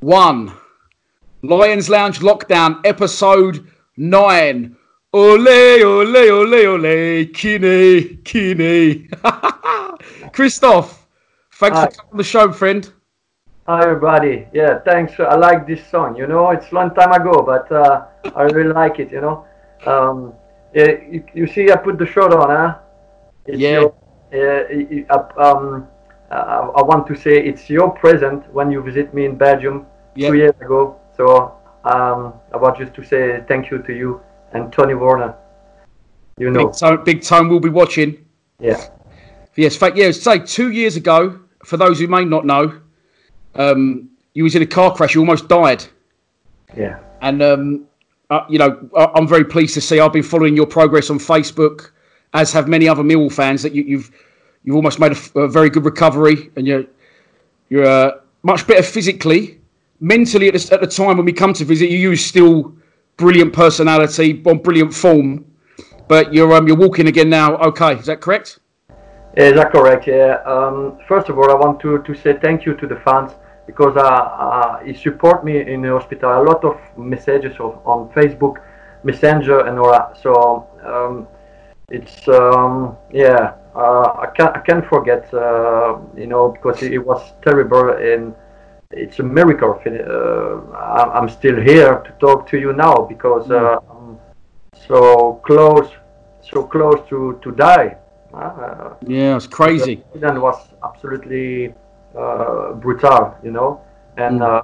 one. Lions Lounge Lockdown, episode nine. Ole, ole, ole, ole, Kinet, Kinet. Christophe, thanks Hi. for coming on the show, friend. Hi everybody. Yeah, thanks. I like this song. You know, it's a long time ago, but uh, I really like it. You know, um, yeah, you, you see, I put the shirt on, huh? It's Yeah. Your, uh, it- uh, um, uh, I want to say it's your present when you visit me in Belgium Yeah. two years ago. So um, I want just to say thank you to you and Tony Warner. You know, Big time. Big Tone will be watching. yeah. Yes, fact, yeah, say two years ago, for those who may not know, um, you was in a car crash, you almost died. Yeah. And um, uh, you know, I- I'm very pleased to see. I've been following your progress on Facebook, as have many other Millwall fans. That you, you've you've almost made a very good recovery, and you're you're uh, much better physically, mentally. At the, at the time when we come to visit you, you was still brilliant personality, on brilliant form, but you're um, you're walking again now. Okay, is that correct? Is that correct? Yeah. Um, first of all, I want to, to say thank you to the fans because uh, uh, you support me in the hospital. A lot of messages of, on Facebook, Messenger, and all that. So um, it's um, yeah. Uh, I can't I can't forget. Uh, you know because it, it was terrible and it's a miracle. Uh, I'm I'm still here to talk to you now because uh, I'm so close, so close to to die. Uh, Yeah, it's crazy. the accident was absolutely uh, brutal, you know. And uh,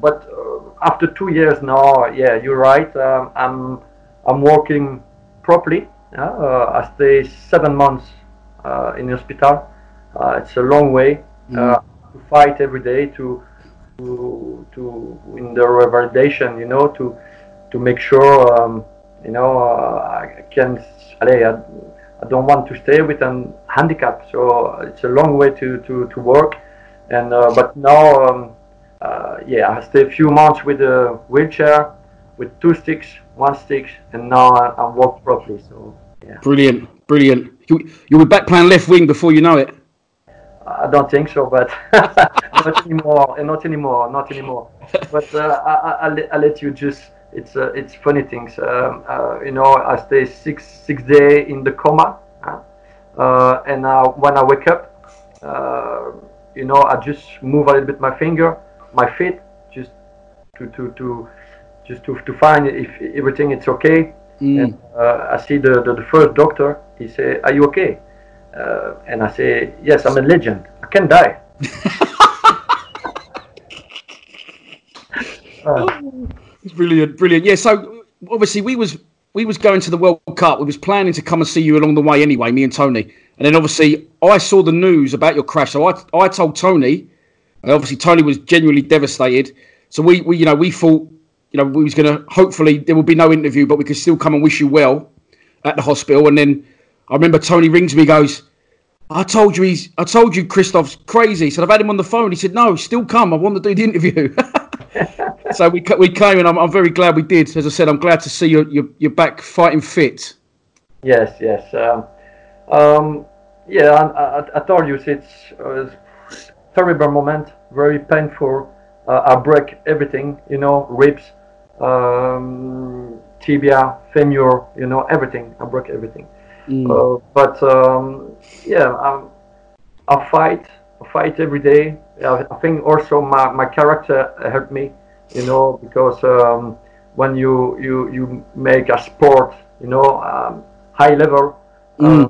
but uh, after two years now, yeah, you're right. Um, I'm I'm working properly. Uh, I stay seven months uh, in hospital. Uh, it's a long way uh, to fight every day to to to in the revalidation, you know, to to make sure um, you know uh, I can. allez, I, I don't want to stay with an handicap, so it's a long way to, to, to work. And uh, but now, um, uh, yeah, I stay a few months with a wheelchair, with two sticks, one stick, and now I, I walk properly. So yeah, Brilliant, brilliant. You, you'll be back playing left wing before you know it. I don't think so, but not anymore, not anymore, not anymore. But uh, I, I, I'll, let- you just. It's uh, it's funny things. Um, uh, you know, I stay six six day in the coma, huh? uh, and when I wake up, uh, you know, I just move a little bit my finger, my feet, just to to, to just to, to find if everything is okay. And uh, I see the, the, the first doctor. He said, "Are you okay?" Uh, and I say, "Yes, I'm a legend. I can die." It's brilliant, brilliant. Yeah. So obviously we was we was going to the World Cup. We was planning to come and see you along the way anyway. Me and Tony. And then obviously I saw the news about your crash. So I I told Tony. And obviously Tony was genuinely devastated. So we, we you know we thought you know we was gonna hopefully there would be no interview, but we could still come and wish you well at the hospital. And then I remember Tony rings me, goes. I told you he's. I told you Christophe's crazy. Said I've had him on the phone. He said no, still come. I want to do the interview. so we we came, and I'm, I'm very glad we did. As I said, I'm glad to see you. You're, you're back fighting fit. Yes, yes. Um, um, yeah, I, I, I told you it's a terrible moment, very painful. Uh, I break everything, you know, ribs, um, tibia, femur, you know, everything. I broke everything. Mm. Uh, but um, yeah, I, I fight, I fight every day. I, I think also my, my character helped me, you know, because um, when you, you you make a sport, you know, um, high level, Mm. uh,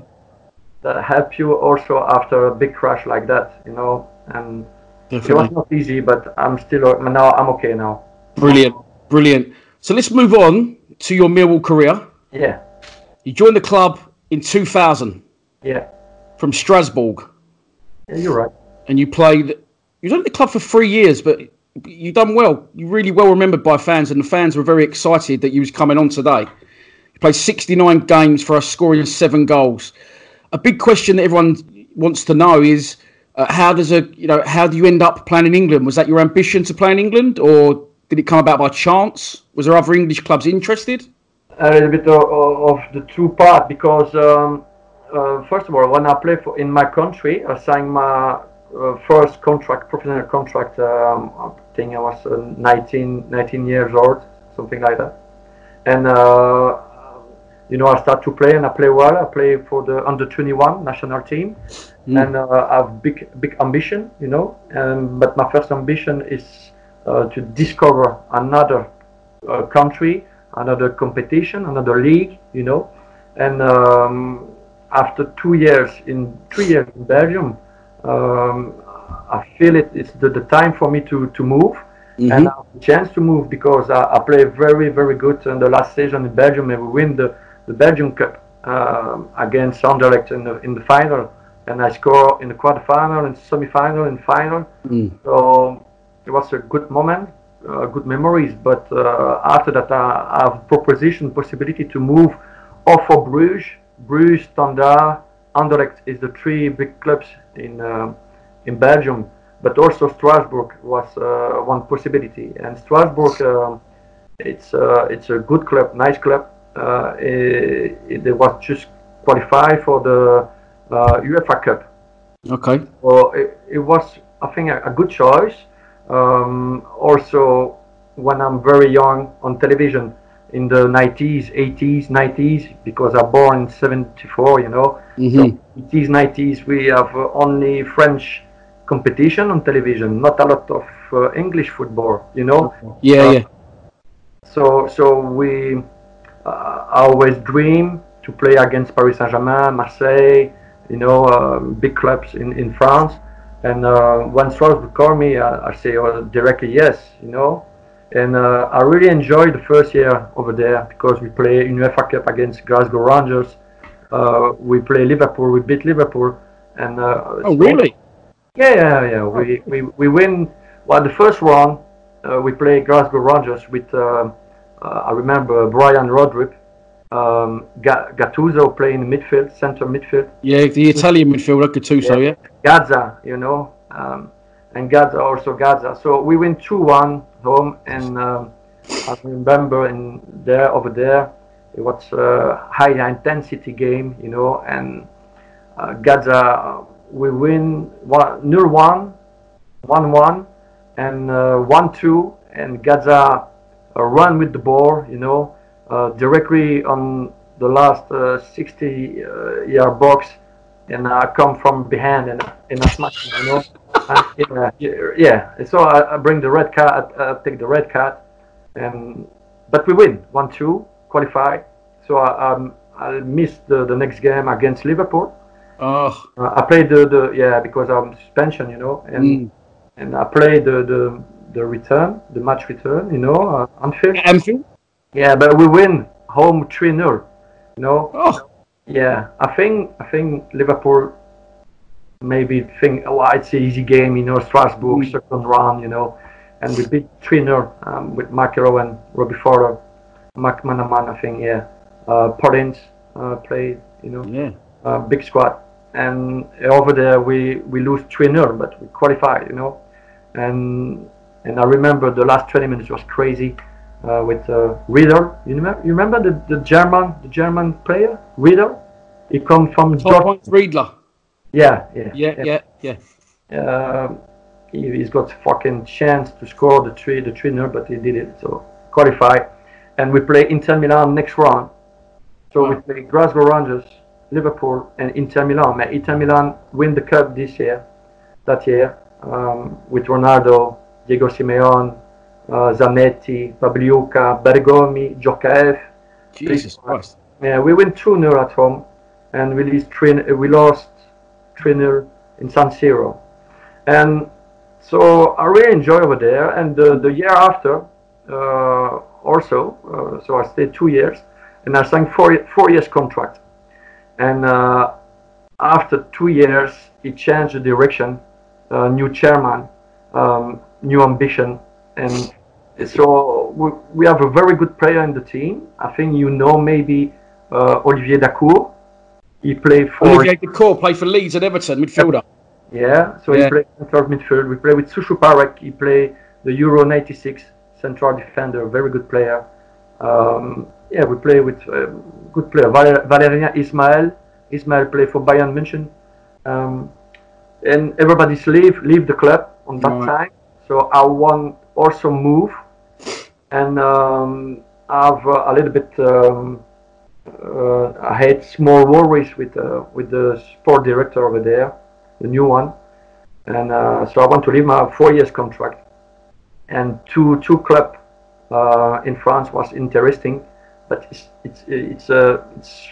that help you also after a big crash like that, you know, and it was not easy, but I'm still now I'm okay now. Brilliant. Brilliant. So let's move on to your Millwall career. Yeah, You joined the club in 2000 yeah, from Strasbourg, yeah you're right. and you played. You was at the club for three years, but you done well. You're really well remembered by fans, and the fans were very excited that you was coming on today. You played 69 games for us, scoring seven goals. A big question that everyone wants to know is uh, how does a you know how do you end up playing in England? Was that your ambition to play in England, or did it come about by chance? Was there other English clubs interested? A little bit of, of the two part because um, uh, first of all, when I play for in my country, I signed my uh, first contract, professional contract. Um, I think I was uh, 19, 19 years old, something like that. And uh, you know, I start to play and I play well. I play for the under 21 national team, and uh, I have big big ambition, you know. Um, but my first ambition is uh, to discover another uh, country, another competition, another league, you know. And um, after two years in three years in Belgium, um, I feel it, it's the, the time for me to, to move. And I have the chance to move because I, I play very, very good in the last season in Belgium and we win the, the Belgium Cup um, against Anderlecht in the, in the final. And I score in the quarterfinal, in semi-final, and final. So it was a good moment, uh, good memories. But uh, after that, I, have proposition possibility to move off for Bruges, Bruges, Standard, Anderlecht is the three big clubs in um in Belgium. But also Strasbourg was uh, one possibility, and Strasbourg, um it's uh, it's a good club, nice club. Uh, it, it, they was just qualified for the uh, UEFA Cup. Okay. So it, it was, I think, a, a good choice. Um, also, when I'm very young on television in the 90s, 80s, 90s, because I'm born in 74, you know. So 80s, 90s, we have uh, only French competition on television, not a lot of uh, English football, you know. Yeah, Uh, yeah. So, so we uh, I always dream to play against Paris Saint-Germain, Marseille, you know, um, big clubs in, in France. And uh, when would call me, I, I say oh, directly yes, you know. And uh, I really enjoyed the first year over there because we play in UEFA Cup against Glasgow Rangers. Uh, we play Liverpool, we beat Liverpool. And uh, Oh, really? yeah, yeah, yeah. We, we, we win. Well, the first round, uh, we play Glasgow Rangers with, uh, uh, I remember Brian Laudrup, um, Gattuso playing midfield, center midfield, Yeah, the Italian midfielder Gattuso, yeah. Gaza, you know, um, and Gaza also Gaza. So we win 2 1 home, and um, I remember in there, over there, it was a high intensity game, you know, and uh, Gaza, uh, we win 1 0 1, 1 1, and uh, 1 2, and Gaza uh, run with the ball, you know, directly on the last uh, 60 uh, yard box, and I come from behind and, and I smash you know. And, yeah, yeah, so I, I bring the red card, I take the red card, and but we win 1 2, qualify. So I, um, I missed the, the next game against Liverpool. Oh, Uh, I played the, the yeah because I'm suspension, you know, and Mm. and I played the, the the return, the match return, you know, uh, Anfield. Anfield? Yeah, but we win home three 0 you know. Oh, Yeah, I think I think Liverpool maybe think oh it's an easy game, you know, Strasbourg second round, you know, and we beat three 0 um, with Macro and Robbie Fowler, McManaman, I think, yeah. Uh, Paul Ince uh, played, you know yeah. uh, big squad. And over there we, we lose 3 0, but we qualify, you know. And and I remember the last 20 minutes was crazy uh, with uh, Riedle. You remember, you remember the, the German the German player Riedle? He come from Dortmund. Top Riedle. Yeah, yeah, Yeah, yeah, yeah. Um, he, he's got fucking chance to score the three, the three nil, but he did it. So qualify, and we play Inter Milan next round. So we play Glasgow Rangers, Liverpool, and Inter Milan. But Inter Milan win the cup this year, that year, um, with Ronaldo, Diego Simeone, uh, Zanetti, Pagliuca, Bergomi, Djorkaeff. Jesus Christ. Yeah, we win 2 0 at home, and we, lost three, we lost 3 0 in San Siro. And so I really enjoy over there. And the, the year after, uh, also, uh, so I stayed two years, and I signed four four years contract. And uh, after two years, he changed the direction, uh, new chairman, um, new ambition, and so we, we have a very good player in the team. I think you know maybe uh, Olivier Dacourt. He played for Olivier Dacourt played for Leeds and Everton, midfielder. yeah, so Yeah. he played central midfield. We play with Suchopárek. He played the Euro '96 central defender, very good player. Um, yeah, we play with uh, good player. Valer- Valérien Ismaël. Ismaël played for Bayern München. Um, and everybody's leave leave the club on that Right. time. So I want also move and um, have a little bit. Um, uh, I had small worries with uh, with the sport director over there, the new one, and uh, so I want to leave my four years contract. And two two club uh, in France was interesting, but it's it's it's a it's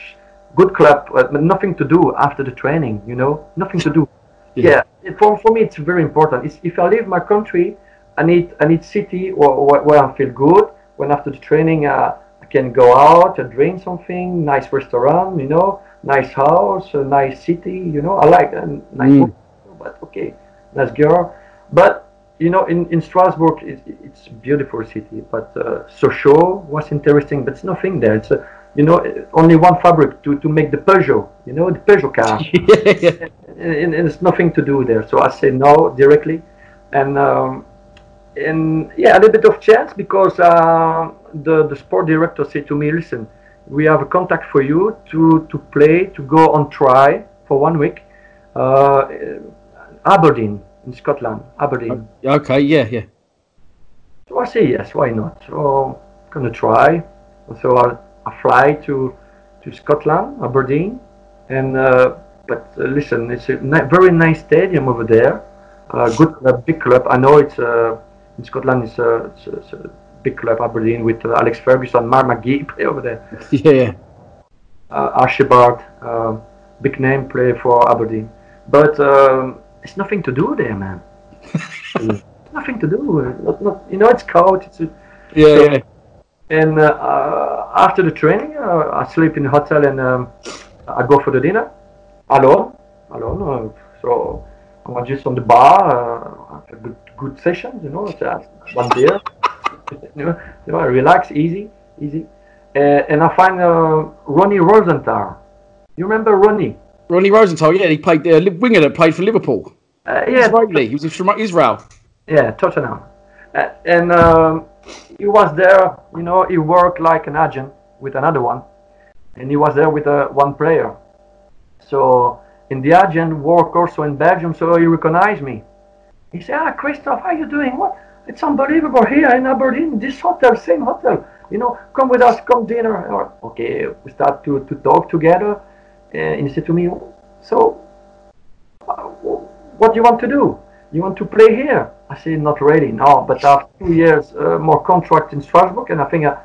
good club, but nothing to do after the training. You know, nothing to do. Yeah, it- for for me it's very important. It's, if I leave my country, I need I need city where, where, I feel good. When after the training, uh, I can go out and drink something, nice restaurant, you know, nice house, a nice city, you know. I like a nice, Mm. but okay, nice girl. But you know, in in Strasbourg, it, it's a beautiful city. But uh, Sochaux was interesting, but it's nothing there. It's a, you know, only one fabric to, to make the Peugeot, you know, the Peugeot car yeah, yeah. and, and it's nothing to do there. So I say no directly, and um, and yeah, a little bit of chance because uh, the the sport director said to me, listen, we have a contact for you to to play to go on try for one week, uh, Aberdeen in Scotland, Aberdeen. Okay, yeah, yeah. So I say yes, why not? So I'm gonna try. So I, I fly to to Scotland, Aberdeen, and uh, but uh, listen, it's a ni- very nice stadium over there. Uh, good club, big club. I know it's uh, in Scotland. It's a, it's a, it's a big club, Aberdeen, with uh, Alex Ferguson, Mar McGhee play over there. Yeah, Uh, Archibald, uh, big name play for Aberdeen, but um, it's nothing to do there, man. nothing to do. Not, not, you know, it's cold. It's a, yeah, So- yeah. and uh, uh, after the training, uh, I sleep in the hotel and um, I go for the dinner alone. Alone. Uh, so Was just on the bar, uh, a good good session, you know, just one beer. you, know, you know, relax, easy, easy. Uh, and I find uh, Ronnie Rosenthal. You remember Ronnie? Ronnie Rosenthal, yeah, he played uh, winger that played for Liverpool. Uh, yeah, Israeli, he was from Israel. Yeah, Tottenham. Uh, and um, he was there, you know, he worked like an agent with another one. And he was there with uh, one player. So, in the agent work also in Belgium, so he recognized me. He said, Ah, Christophe, how you doing? What? It's unbelievable here in Aberdeen, this hotel, same hotel. You know, come with us, come dinner. Or, okay, we start to, to talk together. And he said to me, So, uh, what do you want to do? You want to play here? I said, not really, no. But after two years uh, more contract in Strasbourg, and I think I,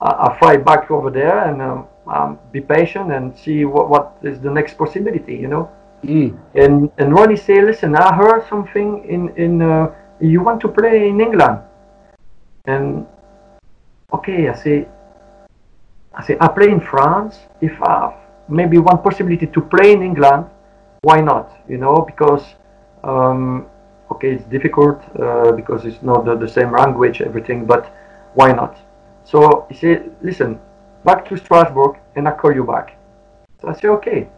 I, I fly back over there and um, um, be patient and see what, what is the next possibility, you know. Mm. And and Ronnie say, listen, I heard something in in uh, you want to play in England, and okay, I say, I say I play in France. If I have maybe one possibility to play in England, why not? You know, because um, okay, it's difficult uh, because it's not the, the same language, everything, but why not? So he said, listen, back to Strasbourg, and I call you back. So I say, okay.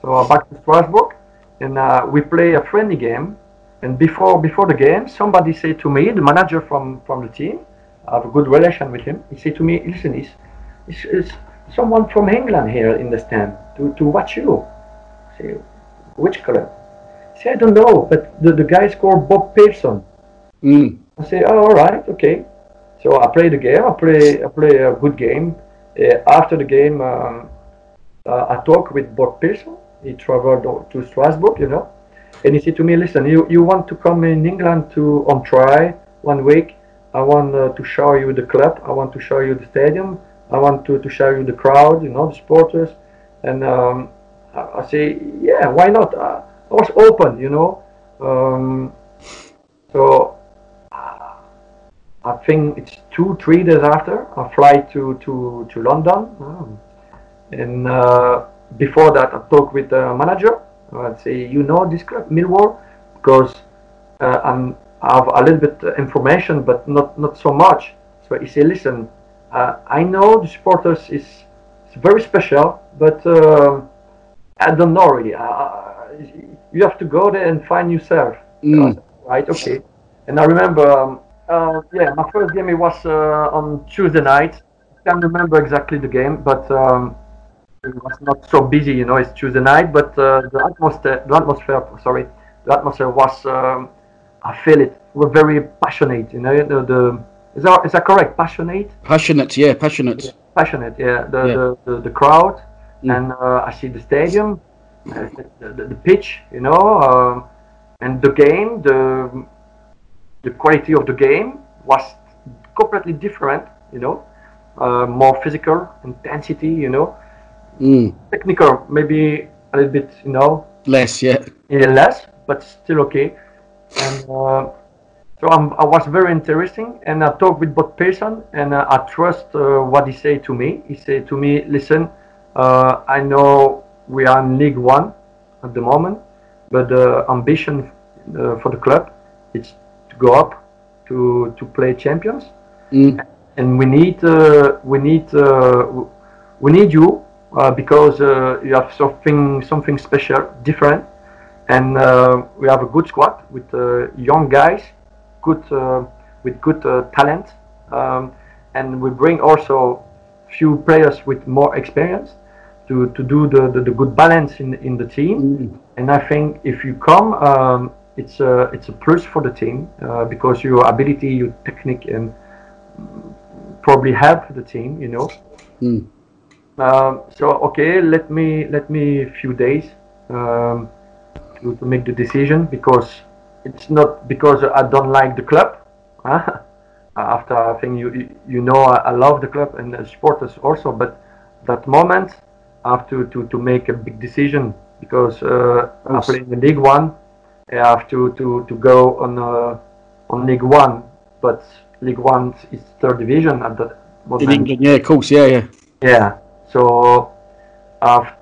So I'm back to Strasbourg, and uh, we play a friendly game. And before before the game, somebody said to me, the manager from from the team, I have a good relation with him. He said to me, listen, is someone from England here in the stand to, to watch you? I say, which club? I say, I don't know, but the, the guy is called Bob Pearson. Mm. I say, oh, all right, okay. So I play the game. I play I play a good game. Uh, after the game, um, uh, I talk with Bob Pearson. He traveled to Strasbourg, you know, and he said to me, listen, you, you want to come in England to on try one week? I want uh, to show you the club. I want to show you the stadium. I want to, to show you the crowd, you know, the supporters. And um, I, I say, yeah, why not? I was open, you know. Um, so I think it's two, three days after I fly to to to London, um, and uh, before that I talk with the manager. I say, you know this club, Millwall, because uh, I'm I have a little bit uh, information, but not not so much. So he say, listen, uh, I know the supporters is, very special, but um I don't know really. Uh, you have to go there and find yourself. Mm. Right? Okay. And I remember, um, uh, yeah, my first game it was uh, on Tuesday night. I can't remember exactly the game, but um, it was not so busy, you know. It's Tuesday night, but uh, the atmosphere, the atmosphere, sorry, the atmosphere was. Um, I feel it. We're very passionate, you know. The, the is that is that correct? Passionate Passionate, yeah, passionate. passionate. Yeah, the Yeah. The, the, the crowd, Mm. and uh, I see the stadium, uh, the, the, the pitch, you know, um, and the game. The the quality of the game was completely different, you know, uh, more physical intensity, you know, Mm. technical, maybe a little bit, you know, Less, yeah. yeah, less, but still okay. And uh, so I'm, I was very interesting, and I talked with Bob Pearson, and uh, I trust uh, what he said to me. He said to me, "Listen, uh, I know we are in League One at the moment, but the ambition uh, for the club is to go up to to play champions, Mm. and we need uh, we need uh, we need you uh, because uh, you have something something special, different." and uh, we have a good squad with uh, young guys, good uh, with good uh, talent, um, and we bring also few players with more experience to, to do the, the, the good balance in, in the team. Mm. And I think if you come, um, it's a it's a plus for the team uh, because your ability, your technique, and probably help the team. You know. Mm. Um, so okay, let me let me a few days um, to, to make the decision because it's not because I don't like the club. huh? After I think you you- know I, I love the club and the supporters also, but that moment I have to, to, to make a big decision because uh, I play in the League One. I have to, to, to go on uh, on League One, but League One is third division at that In. England, yeah, of course, yeah, yeah. Yeah. So I've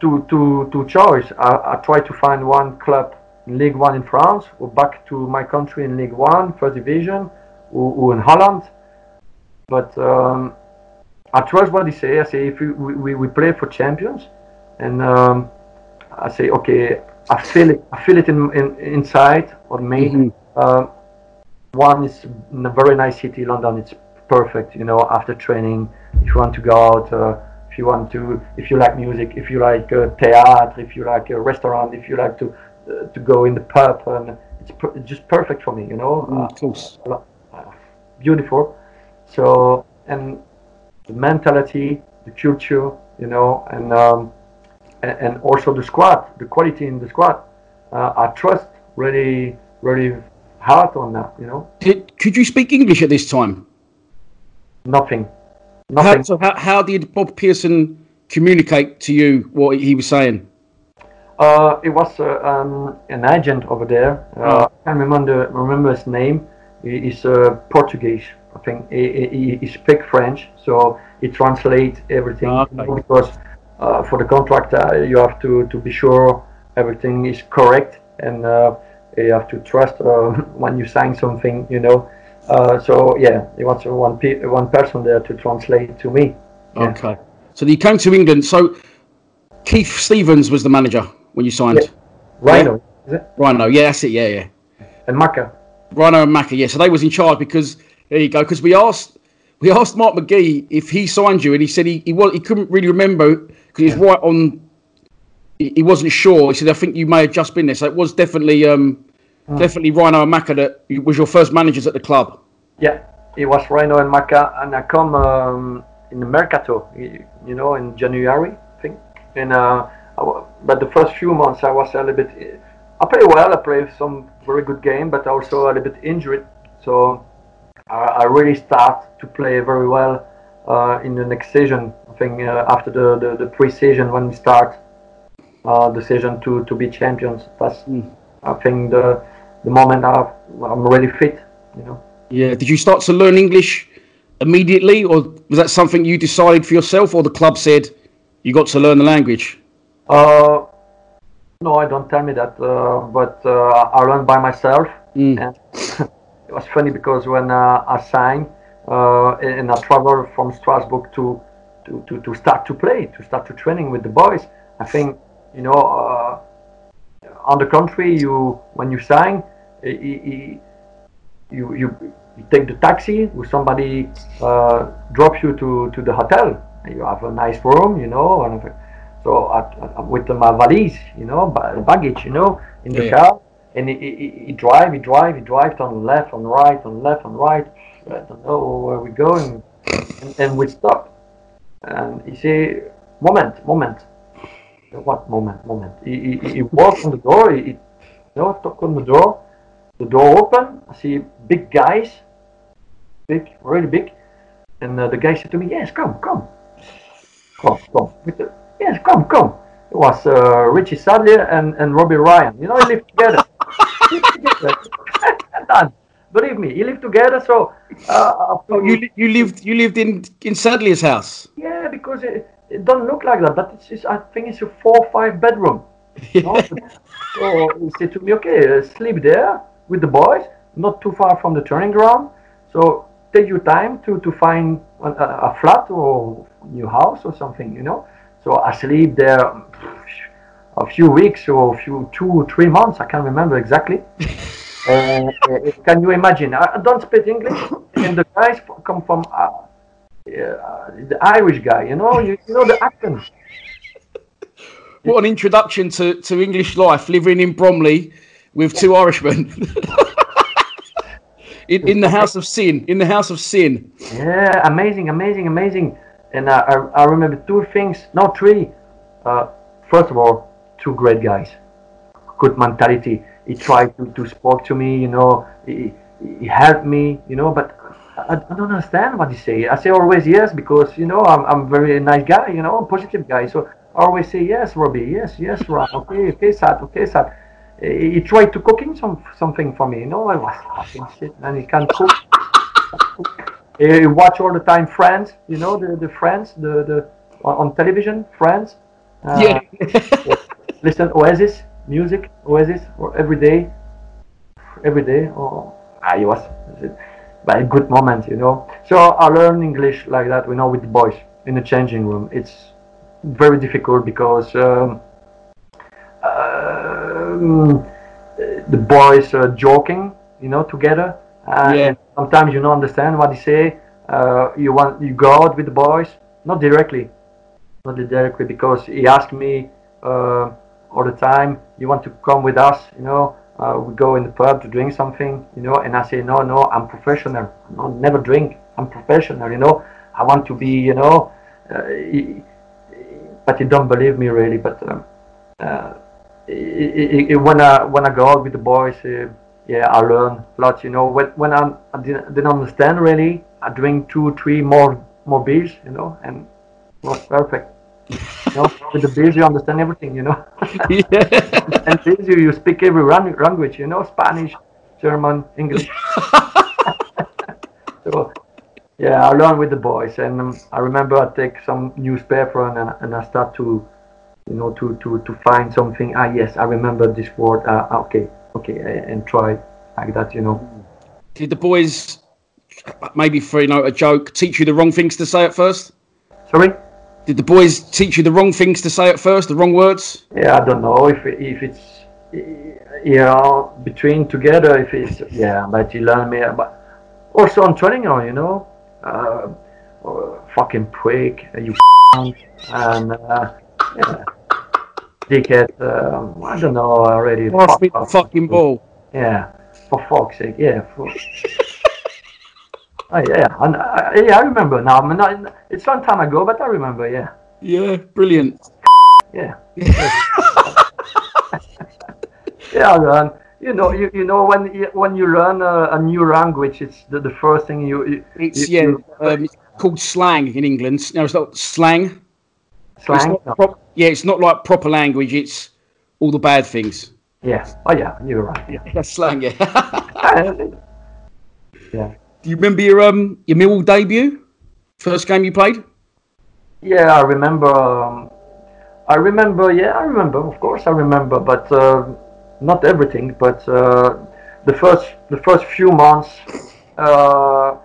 two two two choice. I, I try to find one club in League One in France, or back to my country in League One, first division, or, or in Holland. But um, I trust what they say. I say if we, we, we play for champions, and um, I say okay, I feel it. I feel it in, in inside on me. Mhm. Um, one is in a very nice city, London. It's perfect, you know. After training, if you want to go out, uh, if you want to, if you like music, if you like uh, theater, if you like a restaurant, if you like to uh, to go in the pub, and it's, per- it's just perfect for me, you know. Mm, Uh, of course. uh, beautiful. So and the mentality, the culture, you know, and um, and, and also the squad, the quality in the squad. Uh, I trust really, really hard on that. You know, Did, could you speak English at this time? nothing, How, nothing. so how, how did Bob Pearson communicate to you what he was saying? Uh, it was uh, um, an agent over there. Uh, I can't remember remember his name. He, he's uh, Portuguese, I think. He, he, he speaks French, so he translates everything Okay. because uh, for the contract uh, you have to, to be sure everything is correct and uh, you have to trust uh, when you sign something, you know. Uh, so yeah, he was one pe- one person there to translate to me. Yeah. Okay. So you came to England. So Keith Stevens was the manager when you signed. Yeah. Rhino, is it? Rhino, yeah, that's it. Yeah, yeah. And Macca. Rhino and Macca, yeah. So they was in charge because there you go. Because we asked we asked Mark McGhee if he signed you, and he said he he, wa- he couldn't really remember because he was right on he, he wasn't sure. He said, "I think you may have just been there." So it was definitely, um, definitely Rhino and Macca that was your first managers at the club. Yeah, it was Rhino and Macca, and I come um, in the Mercato, you, you know, in January, I think. And uh, I but the first few months I was a little bit. I played well. I played some very good game, but also a little bit injured. So I, I really start to play very well uh, in the next season. I think uh, after the, the, the pre-season when we start uh, the season to, to be champions. That's I think the the moment I, I'm really fit. You know. Yeah. Did you start to learn English immediately, or was that something you decided for yourself, or the club said you got to learn the language? Uh, no, I don't tell me that, uh, but uh, I learned by myself. And it was funny because when uh, I signed uh, and I traveled from Strasbourg to, to, to, to start to play, to start to training with the boys, I think, you know, uh, on the country, you when you sign, you, you, you take the taxi with somebody uh, drops you to, to the hotel. You have a nice room, you know, and so I, I, with my valise, you know, ba- baggage, you know, in the Yeah. car, and he, he, he drive, he drive, he drive on left, on right, on left, on right. I don't know where we're going, and, and we stop, and he say, "Moment, moment." What moment? Moment. He, he, he walked on the door. He, he know, knock on the door. The door open. I see big guys, big, really big, and uh, the guy said to me, "Yes, come, come, come, come." With the, yes, come, come. It was uh, Richie Sadlier and, and Robbie Ryan. You know, they lived together. They lived together. Done. Believe me, he lived together. So, uh, Oh, you you lived you lived in in Sadlier's house. yeah, because it, it doesn't look like that, but it's, it's I think it's a four or five bedroom. you know? so he said to me, okay, uh, sleep there with the boys, not too far from the turning ground. So take your time to, to find a, a a flat or new house or something, you know. So I sleep there a few weeks or a few two or three months. I can't remember exactly. Uh, uh, can you imagine? I, I don't speak English, and the guys come from uh, uh, the Irish guy. You know, you, you know the accent. What an introduction to, to English life, living in Bromley with two Irishmen. in, in the house of sin. In the house of sin. Yeah, amazing, amazing, amazing. And uh, I, I remember two things, no, three. Uh, first of all, two great guys, good mentality. He tried to, to speak to me, you know, he, he helped me, you know, but I, I don't understand what he say. I say always yes because, you know, I'm, I'm very nice guy, you know, a positive guy. So I always say yes, Robbie, yes, yes, Ron, okay, okay, Sat, okay, Sat. He, he tried to cooking some something for me, you know, I was fucking shit, man, he can't cook. He watch all the time Friends, you know the the Friends, the the on, on television Friends. Uh, Yeah. Listen Oasis music, Oasis or every day, every day. Oh, ah, it was but a good moment, you know. So I learn English like that, you know, with the boys in the changing room. It's very difficult because. Um, um, the boys are joking, you know, together. Uh, Yeah. and sometimes you don't understand what they say. Uh, you want you go out with the boys, not directly, not directly, because he asked me uh, all the time, "You want to come with us?" You know, uh, we go in the pub to drink something, you know, and I say, "No, no, I'm professional. No, never drink. I'm professional. You know, I want to be, you know." Uh, but you don't believe me really. But um, uh, i- i- i- when I when I go out with the boys, uh, yeah, I learn a lot. You know, when when I'm, I didn't, didn't understand really, I drink two, three more more beers. You know, and it was perfect. You know, with the beers you understand everything. You know, yeah. and beers you, you speak every language. You know, Spanish, German, English. so. Yeah, I learn with the boys, and um, I remember I take some newspaper and, I- and I start to you know, to, to, to find something. Ah, yes, I remember this word. Ah, okay, okay, and try like that, you know. Did the boys, maybe for you know a joke, teach you the wrong things to say at first? Sorry? Did the boys teach you the wrong things to say at first, the wrong words? Yeah, I don't know if if it's yeah between together. If it's yeah, but you learn me. But also on training, ground, you know, uh, uh, fucking prick, you and uh, yeah. dickhead. Um, I don't know already. Pass Fuck me the fucking ball. Yeah, for fuck's sake, yeah. For... oh, yeah, and, uh, yeah, I remember now. I mean, not, it's a long time ago, but I remember, yeah. Yeah, brilliant. Yeah. yeah, man. You know, you, you know when you, when you learn a, a new language, it's the, the first thing you. you It's you- yeah, you- um, it's called slang in England. Now it's not slang. It's slang. not No. prop- yeah, it's not like proper language. It's all the bad things. Yeah. Oh yeah, you're right. Yeah. That's slang. Yeah. yeah. You remember your um your Millwall debut? First game you played? Yeah, I remember. Um, I remember. Yeah, I remember. Of course, I remember. But uh, not everything. But uh, the first the first few months, uh,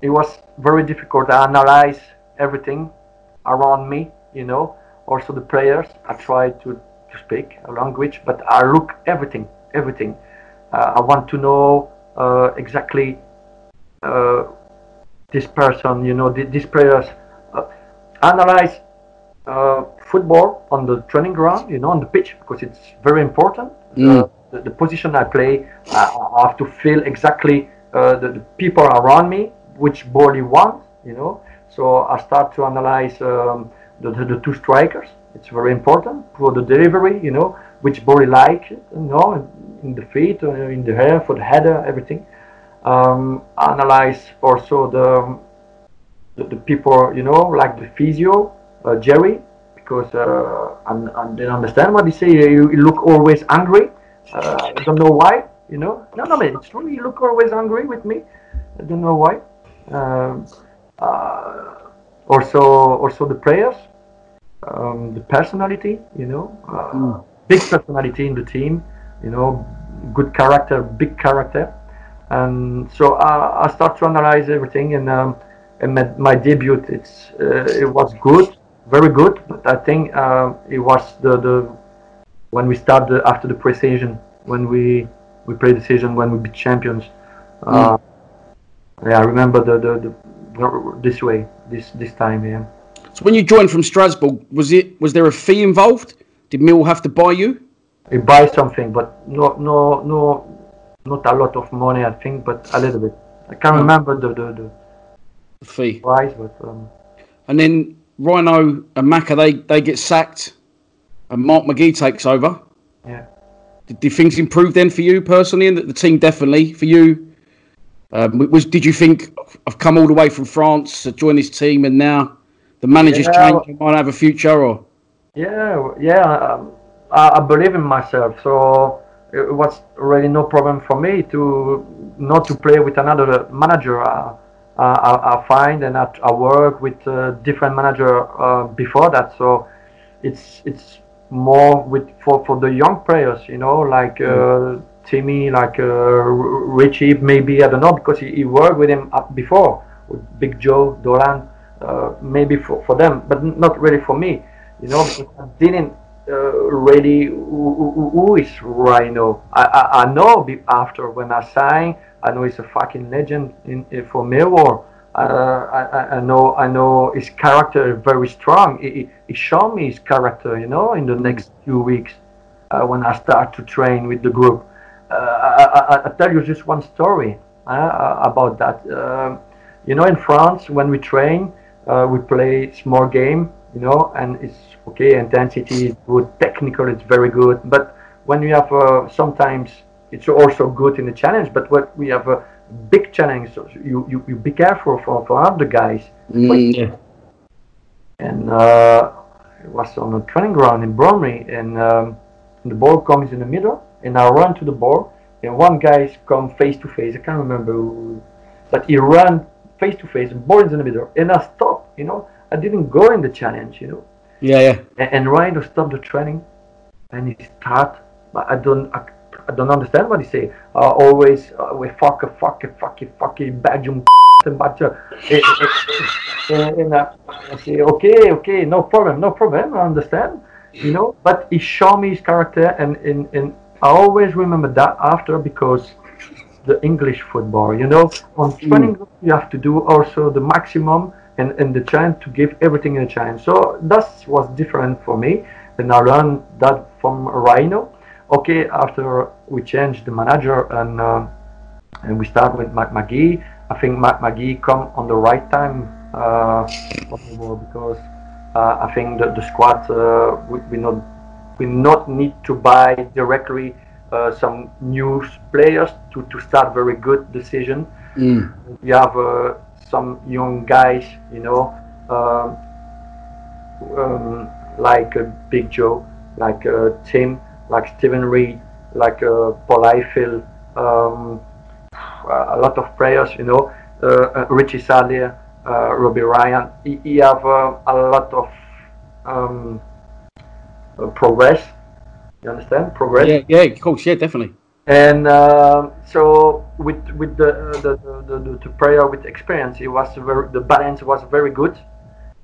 it was very difficult to analyze everything around me. You know, also the players. I tried to, to speak a language, but I look everything, everything. Uh, I want to know uh, exactly uh, this person. You know, th- these players. Uh, analyze uh, football on the training ground, you know, on the pitch, because it's very important. Mm. Uh, the, the position I play, uh, I have to feel exactly uh, the, the people around me, which ball he wants, you know. So I start to analyze um, the, the, two strikers. It's very important for the delivery, you know, which ball he like, you know, in the feet, uh, in the hair, for the header, everything. Um, analyze also the the, the people, you know, like the physio, uh, Jerry, because uh, and, and didn't understand what he say. You, you look always angry. Uh, I don't know why. You know, no, no, man, it's true. You look always angry with me. I don't know why. Um, uh, also, also the players um, the personality. You know, uh, big personality in the team. You know, good character, big character. And so I, I start to analyze everything and. Um, and my, my debut it's uh, it was good very good but i think uh, it was the, the when we start the, after the pre-season when we we play the season when we beat champions uh, yeah i remember the, the, the this way this this time yeah So when you joined from Strasbourg, was it was there a fee involved? Did Mill have to buy you? we buy something but no no no not a lot of money i think but a little bit i can't remember the the, the The fee. price but um, And then Rhino and Macca they, they get sacked, and Mark McGhee takes over. yeah Did, did things improve then for you personally, and the, the team definitely for you? Um, was did you think I've come all the way from France to join this team, and now the manager's Yeah. changed, I might have a future, or Yeah, yeah. Um, I, I believe in myself, so it was really no problem for me to not to play with another manager. Uh, uh, I, I find and I, I work with uh, different manager uh, before that, so it's it's more with for, for the young players, you know, like uh, Timmy, like uh, Richie, maybe I don't know because he, he worked with him before with Big Joe, Dolan, uh, maybe for, for them, but not really for me, you know, because I didn't uh, really who, who- is Rhino. I, I, I know after when I sign, I know he's a fucking legend in, in for Millwall. Uh, I, I- know I know his character is very strong. He, he, showed me his character, you know, in the next few weeks uh, when I start to train with the group. Uh, I, I, I tell you just one story uh, about that. Um, you know, in France, when we train, uh, we play small game, you know, and it's okay, intensity is good, technical, it's very good. But when you have uh, sometimes it's also good in the challenge, but when we have a big challenge, so you, you, you be careful for, for other guys. yeah. And uh, it was on a training ground in Bromley, and um, the ball comes in the middle, and I run to the ball, and one guy come face to face. I can't remember who, but he ran face to face, and ball is in the middle, and I stopped. You know, I didn't go in the challenge. You know, yeah, yeah. and, and Rhino stopped the training, and he start. But I don't, I, I don't understand what he say. Uh, always uh, we fuck a fuck a fuck a fuck a Belgium and but eh, and uh, I say okay, okay, no problem, no problem. I understand, you know. But he showed me his character, and and, and I always remember that after because the English football, you know, on training you have to do also the maximum and, and the chance to give everything in a chance. So that was different for me. and I learned that from Rhino. Okay, after we changed the manager and uh, and we start with Mac McGhee, I think Mac McGhee come on the right time uh, because uh, I think the, the squad uh, we, we not we not need to buy directly uh, some new players to, to start very good decision. Mm. We have uh, some young guys, you know, um, um, like uh, Big Joe, like uh, Tim, like Steven Reid, like uh, Paul Ifill, um, a lot of players, you know, uh, Richie Sadlier, Robbie Ryan. He, he have a lot of um, progress. You understand? Progress. Yeah, yeah, of course, yeah, definitely. And uh, so with with the uh, the, the, the, the prayer with experience, it was very the balance was very good.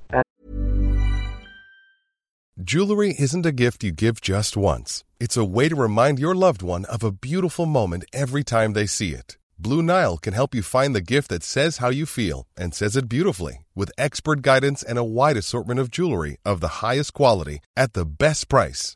And Jewelry isn't a gift you give just once. It's a way to remind your loved one of a beautiful moment every time they see it. Blue Nile can help you find the gift that says how you feel and says it beautifully with expert guidance and a wide assortment of jewelry of the highest quality at the best price.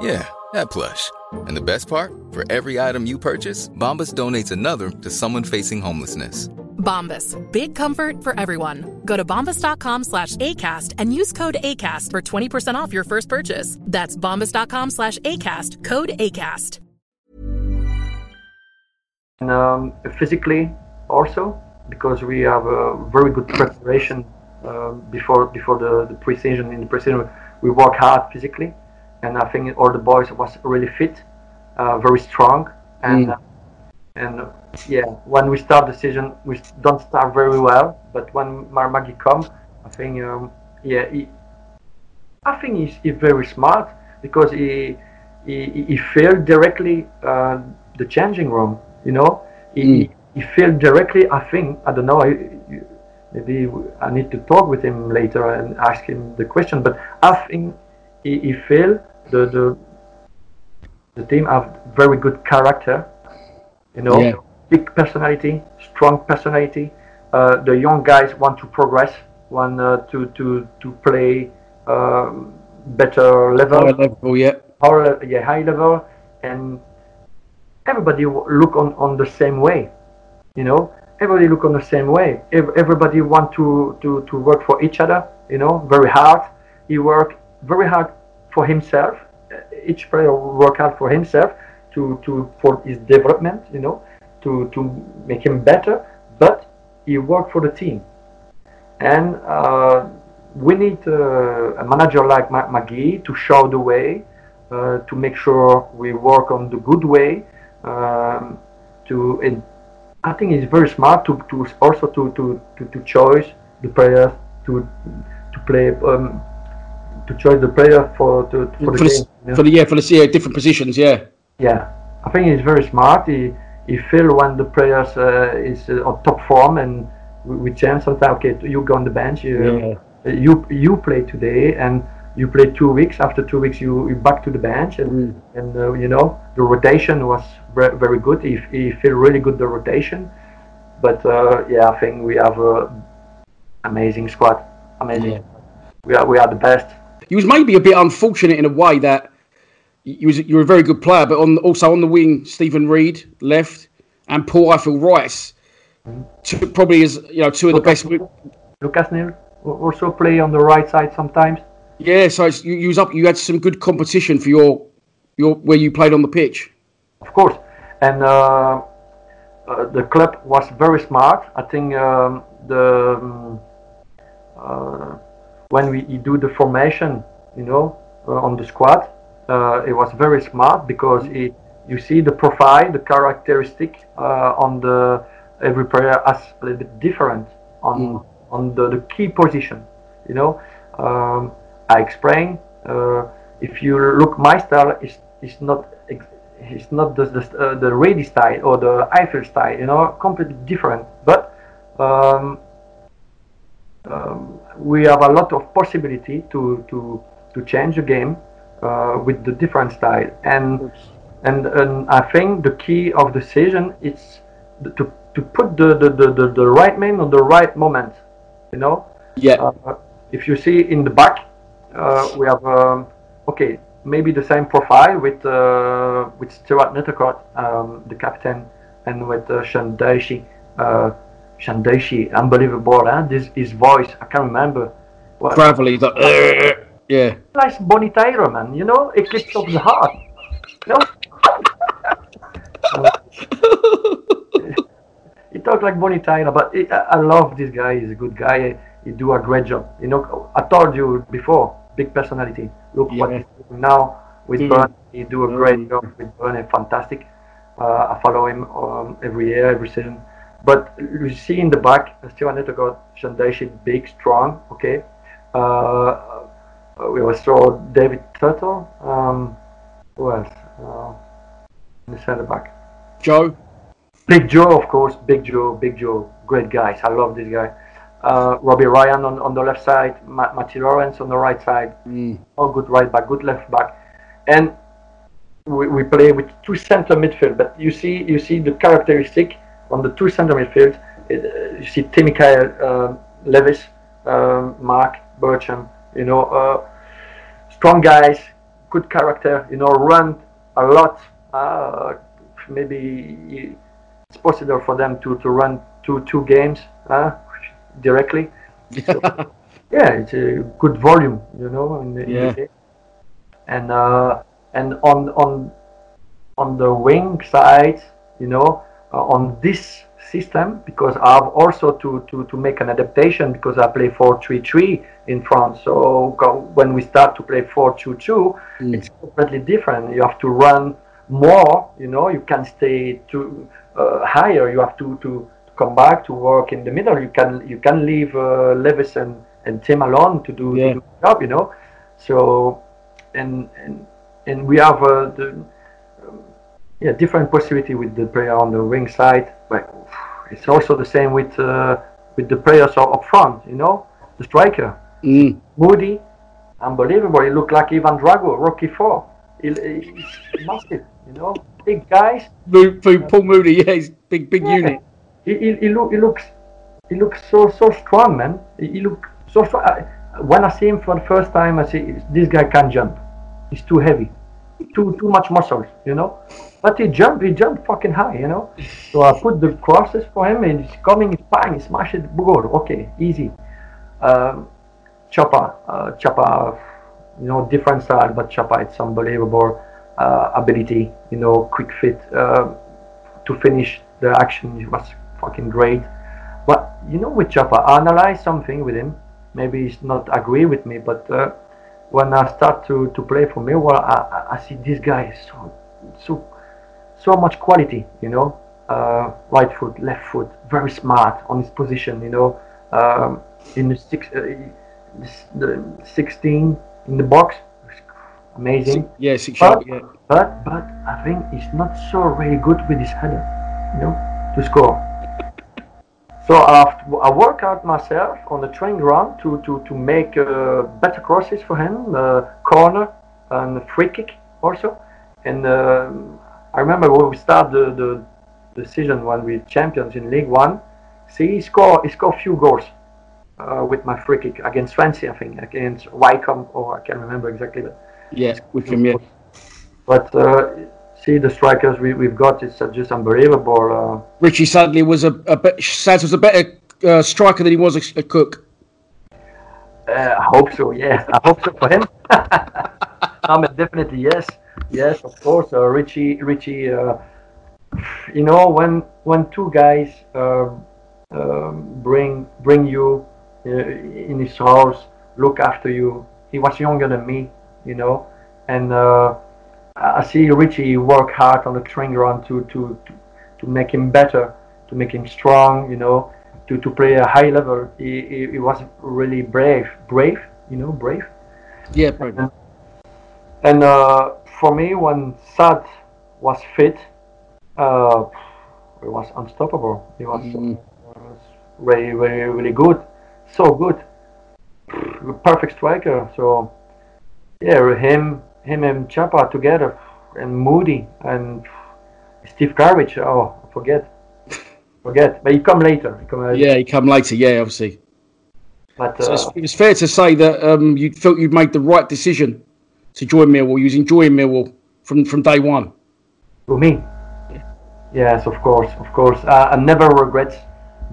Yeah, that plush. And the best part? For every item you purchase, Bombas donates another to someone facing homelessness. Bombas. Big comfort for everyone. Go to bombas.com slash ACAST and use code ACAST for 20% off your first purchase. That's bombas.com slash ACAST. Code ACAST. And um, physically also, because we have a very good preparation uh, before before the, the pre-season. In the pre-season, we work hard physically and I think all the boys was really fit, uh, very strong, and Mm. uh, and yeah, when we start the season, we don't start very well, but when Mark McGhee come, I think um, yeah, he, I think he's, he's very smart because he he, he felt directly uh, the changing room, you know, he he felt directly. I think I don't know. I, maybe I need to talk with him later and ask him the question, but I think he, he feel the, the the team have very good character, you know, Yeah. big personality, strong personality. Uh, the young guys want to progress, want uh, to to to play um, better level, Higher level, yeah. higher, yeah, high level, and everybody look on on the same way, you know. Everybody look on the same way. Everybody want to, to, to work for each other, you know, very hard. He work very hard for himself. Each player work hard for himself to, to for his development, you know, to, to make him better. But he work for the team, and uh, we need uh, a manager like Ma- McGhee to show the way, uh, to make sure we work on the good way. Um, to and I think it's very smart to, to also to, to, to, to choose the players to to play um, to choose the player for to, for the For game. the, you know? for the yeah, for the yeah, different positions, yeah. Yeah, I think he's very smart. He he feel when the players uh, is uh, on top form and we, we change sometimes. Okay, you go on the bench. You, Yeah. you you play today and you play two weeks. After two weeks, you you back to the bench and Mm. and uh, you know the rotation was very, very good. He, he feel really good the rotation, but uh, yeah, I think we have a amazing squad. Amazing. Yeah. We are we are the best. You was maybe a bit unfortunate in a way that you was you were a very good player, but on also on the wing, Steven Reid left and Paul Ifill Rice, two, probably as you know two of the best. Lucas Neill also play on the right side sometimes. Yeah, so it's, you, you was up. You had some good competition for your your where you played on the pitch. of course. And uh, uh, the club was very smart. I think um, the um, uh, when we do the formation, you know, uh, on the squad, uh, it was very smart because it, you see the profile, the characteristic uh, on the every player has a little bit different on on the, the key position. You know, um, I explain. Uh, if you look, my style is is not it's not the the, uh, the ready style or the Ifill style. You know, completely different. But um, um, we have a lot of possibility to to to change the game uh, with the different style. And and and I think the key of the season is to to put the the, the, the, the right man on the right moment you know? Yeah, uh, if you see in the back uh, we have um, okay maybe the same profile with uh, with Stuart Nethercott um, the captain and with uh, Sean Dyche uh, Sean Dyche unbelievable huh? this his voice I can't remember what gravelly. Like, yeah, nice Bonnie Tyler, man. You know, it Eclipse of the Heart. You know? he talk like Bonnie Tyler, but he, I I love this guy. He's a good guy. He do a great job. You know, I told you before, big personality. Look what he's doing now with Mm. Burn. He do a great Mm. job with and fantastic. Uh, I follow him um, every year, every season. But you see in the back, Steven Nethercott, Shandeshi, big, strong. Okay. Uh, we also saw David Tuttle. Um, who else? Uh, in the center back. Joe. Big Joe, of course. Big Joe, Big Joe. Great guys. I love this guy. Uh, Robbie Ryan on, on the left side. Ma- Matty Lawrence on the right side. Mm. Oh, good right back, good left back. And we, we play with two center midfield. But you see you see the characteristic on the two center midfield. It, uh, you see Timmy Cahill, uh, Levis, um, Mark, Bertram. You know, uh, strong guys, good character. You know, run a lot. Uh, maybe it's possible for them to, to run two two games uh, directly. So, yeah, it's a good volume, you know. In the, in Yeah. game. And uh, and on on on the wing side, you know, uh, on this system, because I have also to, to, to make an adaptation because I play 4-3-3 in France. So when we start to play 4-2-2, it's completely different. You have to run more, you know, you can stay to uh, higher. You have to, to come back to work in the middle. You can you can leave uh, Levis and, and Tim alone to do, Yeah. to do the job, you know. So and and and we have uh, the yeah different possibility with the player on the wing side, but it's also the same with uh, with the players up up front. You know, the striker Mm. Moody, unbelievable. He looked like Ivan Drago, Rocky Four. He, he's massive. You know, big guys. Mo- Mo- Paul Moody, yeah, he's big, big Yeah. unit. He, he, he, look, he looks he looks so so strong, man. He, he look so strong. I, when I see him for the first time, I see this guy can't jump. He's too heavy, too too much muscles, you know. But he jumped, he jumped fucking high, you know. So I put the crosses for him, and he's coming, bang, smash it, goal. Okay, easy. Um, Chopper, uh, you know, different style, but Chopper, it's unbelievable uh, ability, you know, quick fit uh, to finish the action. It was fucking great. But you know, with Chopper, I analyze something with him. Maybe he's not agree with me, but uh, when I start to, to play for me, well, I- I see this guy is so so so much quality. You know, uh, right foot, left foot, very smart on his position. You know, um, in the six, uh, the 16 in the box, amazing. Yeah, six But, shot, yeah. but but I think he's not so really good with his header, you know, to score. So after, I work out myself on the training ground to to to make uh, better crosses for him, uh, corner and free kick also. And um I remember when we start the, the the season when we champions in League One. See, he scored he scored a few goals uh, with my free kick against Swansea, I think, against Wycombe, or I can't remember exactly. But Yeah, with him, yeah. but uh, see, the strikers we, we've got is uh, just unbelievable. Uh, Richie Sadlier was a, a bit. Sads was a better uh, striker than he was a, a cook. Uh, I hope so. Yeah, I hope so for him. um, definitely yes, yes, of course. Uh, Richie, Richie. Uh, you know, when when two guys uh, um, bring bring you uh, in his house, look after you. He was younger than me, you know, and uh, I see Richie work hard on the training ground to to to, to make him better, to make him strong, you know to, to play a high level. He, he, he was really brave, brave, you know, brave. Yeah, probably. And uh, for me, when Sad was fit, uh, he was unstoppable. He was, Mm. was really, really, really good, so good, perfect striker. So yeah, him, him and Chopper together, and Moody and Steve Claridge. Oh, forget, forget. But he come later. He come, Yeah, he come later. Yeah, obviously. But So uh, it's, it's fair to say that um, you felt you'd made the right decision to join Millwall. You was enjoying Millwall from from day one. To me? Yes, of course, of course. Uh, I never regrets,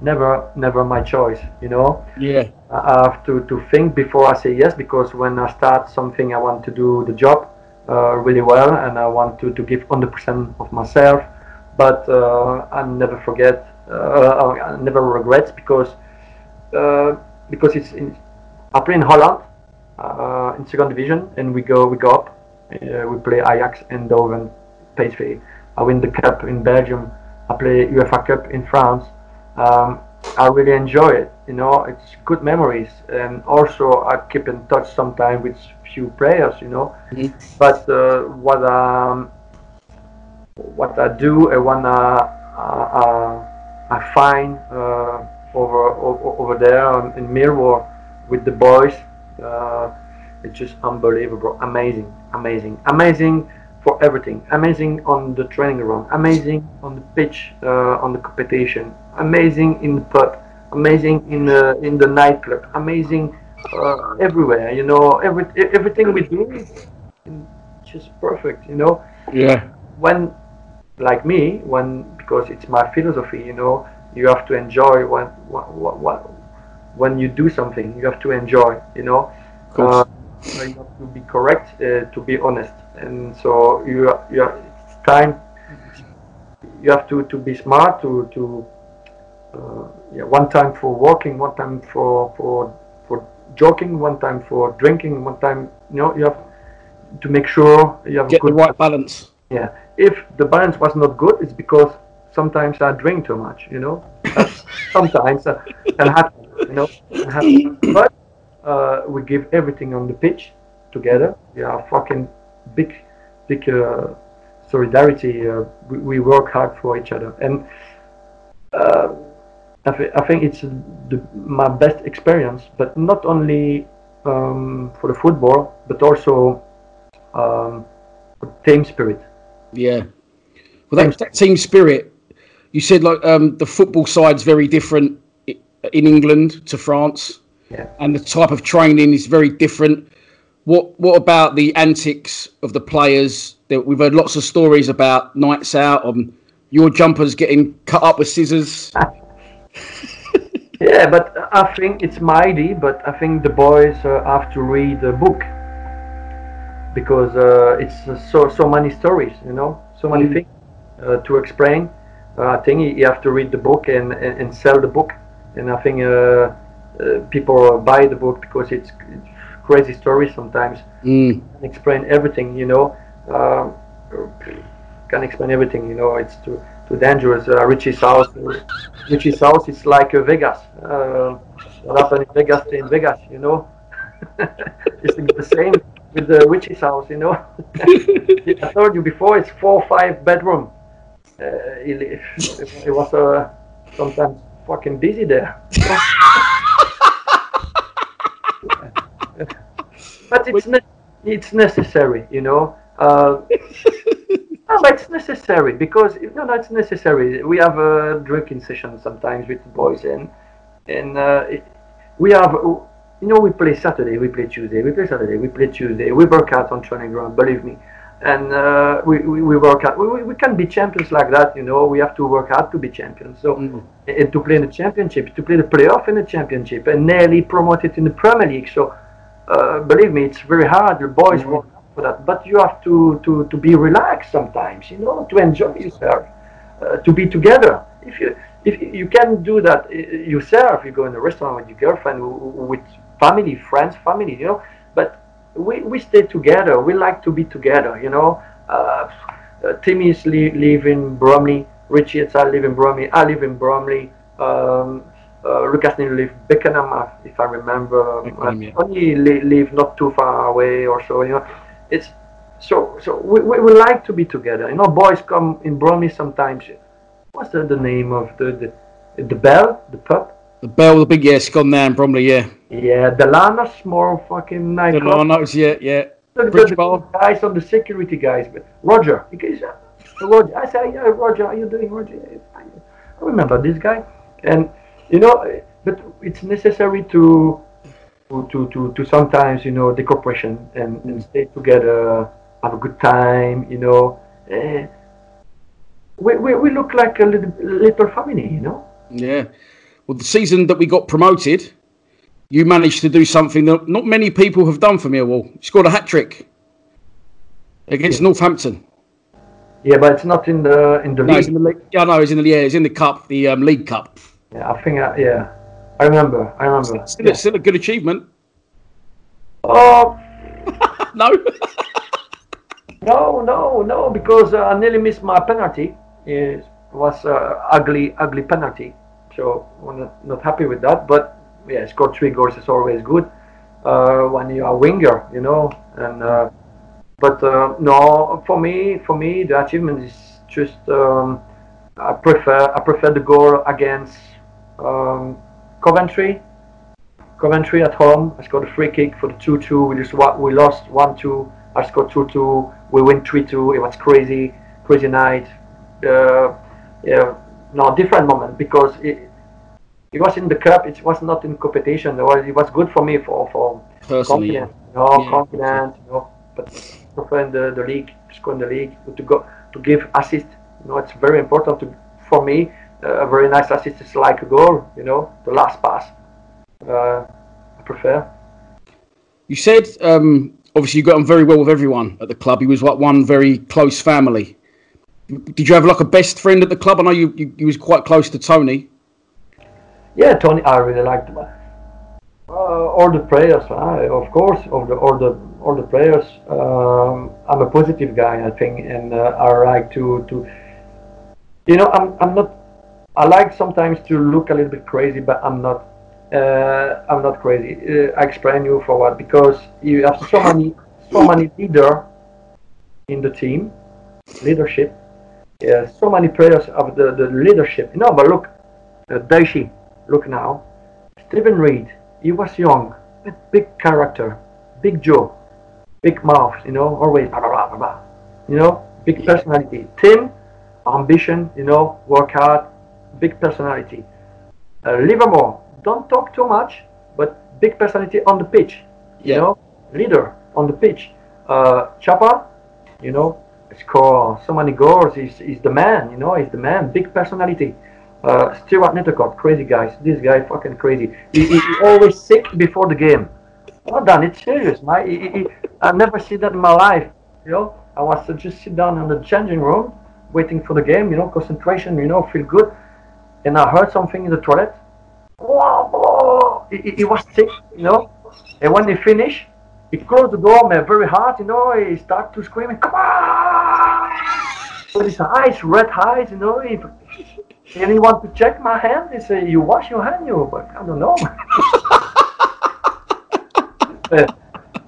never, never my choice. You know, Yeah, I have to, to think before I say yes because when I start something, I want to do the job uh, really well and I want to, to give 100% of myself. But uh, I never forget, uh, I never regret because uh, because it's in, I play in Holland uh, in second division and we go we go up. Uh, we play Ajax and Doven, PSV. I win the cup in Belgium. I play UEFA Cup in France. Um, I really enjoy it. You know, it's good memories, and also I keep in touch sometimes with few players. You know, but uh, what um, what I do and when I, I, I find uh, over, over over there in Millwall with the boys, uh, it's just unbelievable, amazing, amazing, amazing for everything. Amazing on the training ground, amazing on the pitch, uh, on the competition, amazing in the pub, amazing in the in the nightclub, amazing uh, everywhere. You know, every everything we do is just perfect. You know, yeah, when like me, when because it's my philosophy. You know, you have to enjoy when what, what, when you do something. You have to enjoy. You know. course. Uh, you have to be correct, uh, to be honest, and so you you it's time. You have to, to be smart to to uh, yeah one time for walking, one time for for for joking, one time for drinking, one time you know you have to make sure you have get a good the right balance. yeah. If the balance was not good, it's because sometimes I drink too much. You know, sometimes uh, can happen. You know, happen. but uh, we give everything on the pitch together. We are fucking big, big uh, solidarity. Uh, we, we work hard for each other, and uh, I, thi- I think it's the, my best experience. But not only um, for the football, but also um, for team spirit. Yeah. Well, that, that team spirit. You said like um, the football side's very different in England to France, Yeah. and the type of training is very different. What What about the antics of the players? We've heard lots of stories about nights out, on your jumpers getting cut up with scissors. Yeah, but I think it's mighty, but I think the boys uh, have to read the book because uh, it's uh, so so many stories, you know, so many Mm. things uh, to explain. Uh, I think you- have to read the book and, and, and sell the book, and I think uh, uh, people buy the book because it's, it's crazy stories sometimes. Mm. Can explain everything, you know. Um, can explain everything, you know. It's too too dangerous. Uh, Richie's house, Richie's house is like uh, Vegas. Uh, what happened in Vegas, stay in Vegas, you know. it's the same with the Richie's house, you know. I told you before, it's four or five bedroom. Uh, it, it was uh, sometimes fucking busy there. but it's ne- it's necessary, you know. Uh, no, but it's necessary because no, no, it's necessary. We have a drinking session sometimes with the boys, and and uh, it, we have, you know, we play Saturday, we play Tuesday, we play Saturday, we play Tuesday. We work out on training ground, believe me, and uh, we, we, we work out. We, we, can be champions like that, you know. We have to work hard to be champions. So Mm. and to play in the championship, to play the playoff in the championship, and nearly promoted in the Premier League. So uh, believe me, it's very hard. The boys work hard for that, but you have to, to, to be relaxed sometimes, you know, to enjoy yourself, uh, to be together. If you if you can do that uh, yourself, you go in a restaurant with your girlfriend, with family, friends, family, you know. But we, we stay together. We like to be together, you know. Uh, uh, Timmy's li- live in Bromley. Richie and I live in Bromley. I live in Bromley. Um, uh, Lucas live Beckenham, if I remember. Beckenham, yeah. Only li- live not too far away or so. You know, it's so so we, we, we like to be together. You know, boys come in Bromley sometimes. What's the, the name of the the the Bell, the pub? The Bell, the big yeah, it's gone now in Bromley, yeah. Yeah, the Lana small fucking nightclub. The. Lanos, yeah, yeah. The, the, Bridge the Bar. guys on the security guys, but Roger. Goes, uh, Roger. I say, yeah, Roger, how you doing, Roger? I remember this guy, and you know, but it's necessary to to to to, sometimes you know the cooperation and, and stay together, have a good time, you know. Uh, we, we, we look like a little, little family, you know. Yeah. Well, the season that we got promoted, you managed to do something that not many people have done for me. Millwall. You scored a hat trick against Northampton. Yeah, but it's not in the in the No, league. it's in the league. Yeah, no, it's in the yeah, it's in the cup, the um, League Cup. Yeah, I think, I, yeah, I remember, I remember. Still, a- still a good achievement. Oh, No. no, no, no, because uh, I nearly missed my penalty. It was uh, ugly, ugly penalty. So I'm not, not happy with that. But yeah, score three goals is always good uh, when you are a winger, you know. And uh, but uh, no, for me, for me, the achievement is just um, I prefer I prefer the goal against um, Coventry. Coventry at home. I scored a free kick for the 2-2. We just we lost 1-2. I scored 2-2. We win 3-2. It was crazy, crazy night. Uh, yeah, no different moment because it, it was in the cup. It was not in competition. It was, it was good for me for for Personally, yeah. confidence. You know, Yeah. confidence. You know, but prefer in the, the league, to score in the league to go to give assist. You know, it's very important to for me. A very nice assist is like a goal. You know, the last pass. Uh, I prefer. You said um, obviously you got on very well with everyone at the club. You was like one very close family. Did you have like a best friend at the club? I know you you, you was quite close to Tony. Yeah, Tony, I really liked uh, all the players. Uh, of course, all the all the all the players. Um, I'm a positive guy, I think, and uh, I like to to. You know, I'm I'm not. I like sometimes to look a little bit crazy, but I'm not. Uh, I'm not crazy. Uh, I explain you for what because you have so many so many leader in the team, leadership. Yeah, so many players of the, the leadership. You know, but look, uh, Dyche, look now. Steven Reid, he was young, but big character, big jaw, big mouth, you know, always blah, blah, blah, blah, blah. You know, big personality. Tim, ambition, you know, work hard, big personality. Uh, Livermore, don't talk too much, but big personality on the pitch. You know, leader on the pitch. Uh, Chopper, you know, score so many goals. He's, he's the man, you know, he's the man, big personality. Uh, Stuart Nethercott, crazy guys. This guy fucking crazy. He, he, he always sick before the game. Well done, it's serious, man. He, he, he, I never see that in my life. You know, I was to just sit down in the changing room, waiting for the game. You know, concentration. You know, feel good. And I heard something in the toilet. He, he, he was sick. You know, and when they finished, he closed the door man, very hard. You know, he started to scream, "Come on!" With his eyes, red eyes. You know, he, and he want to check my hand. He say, "You wash your hand, you." But I don't know.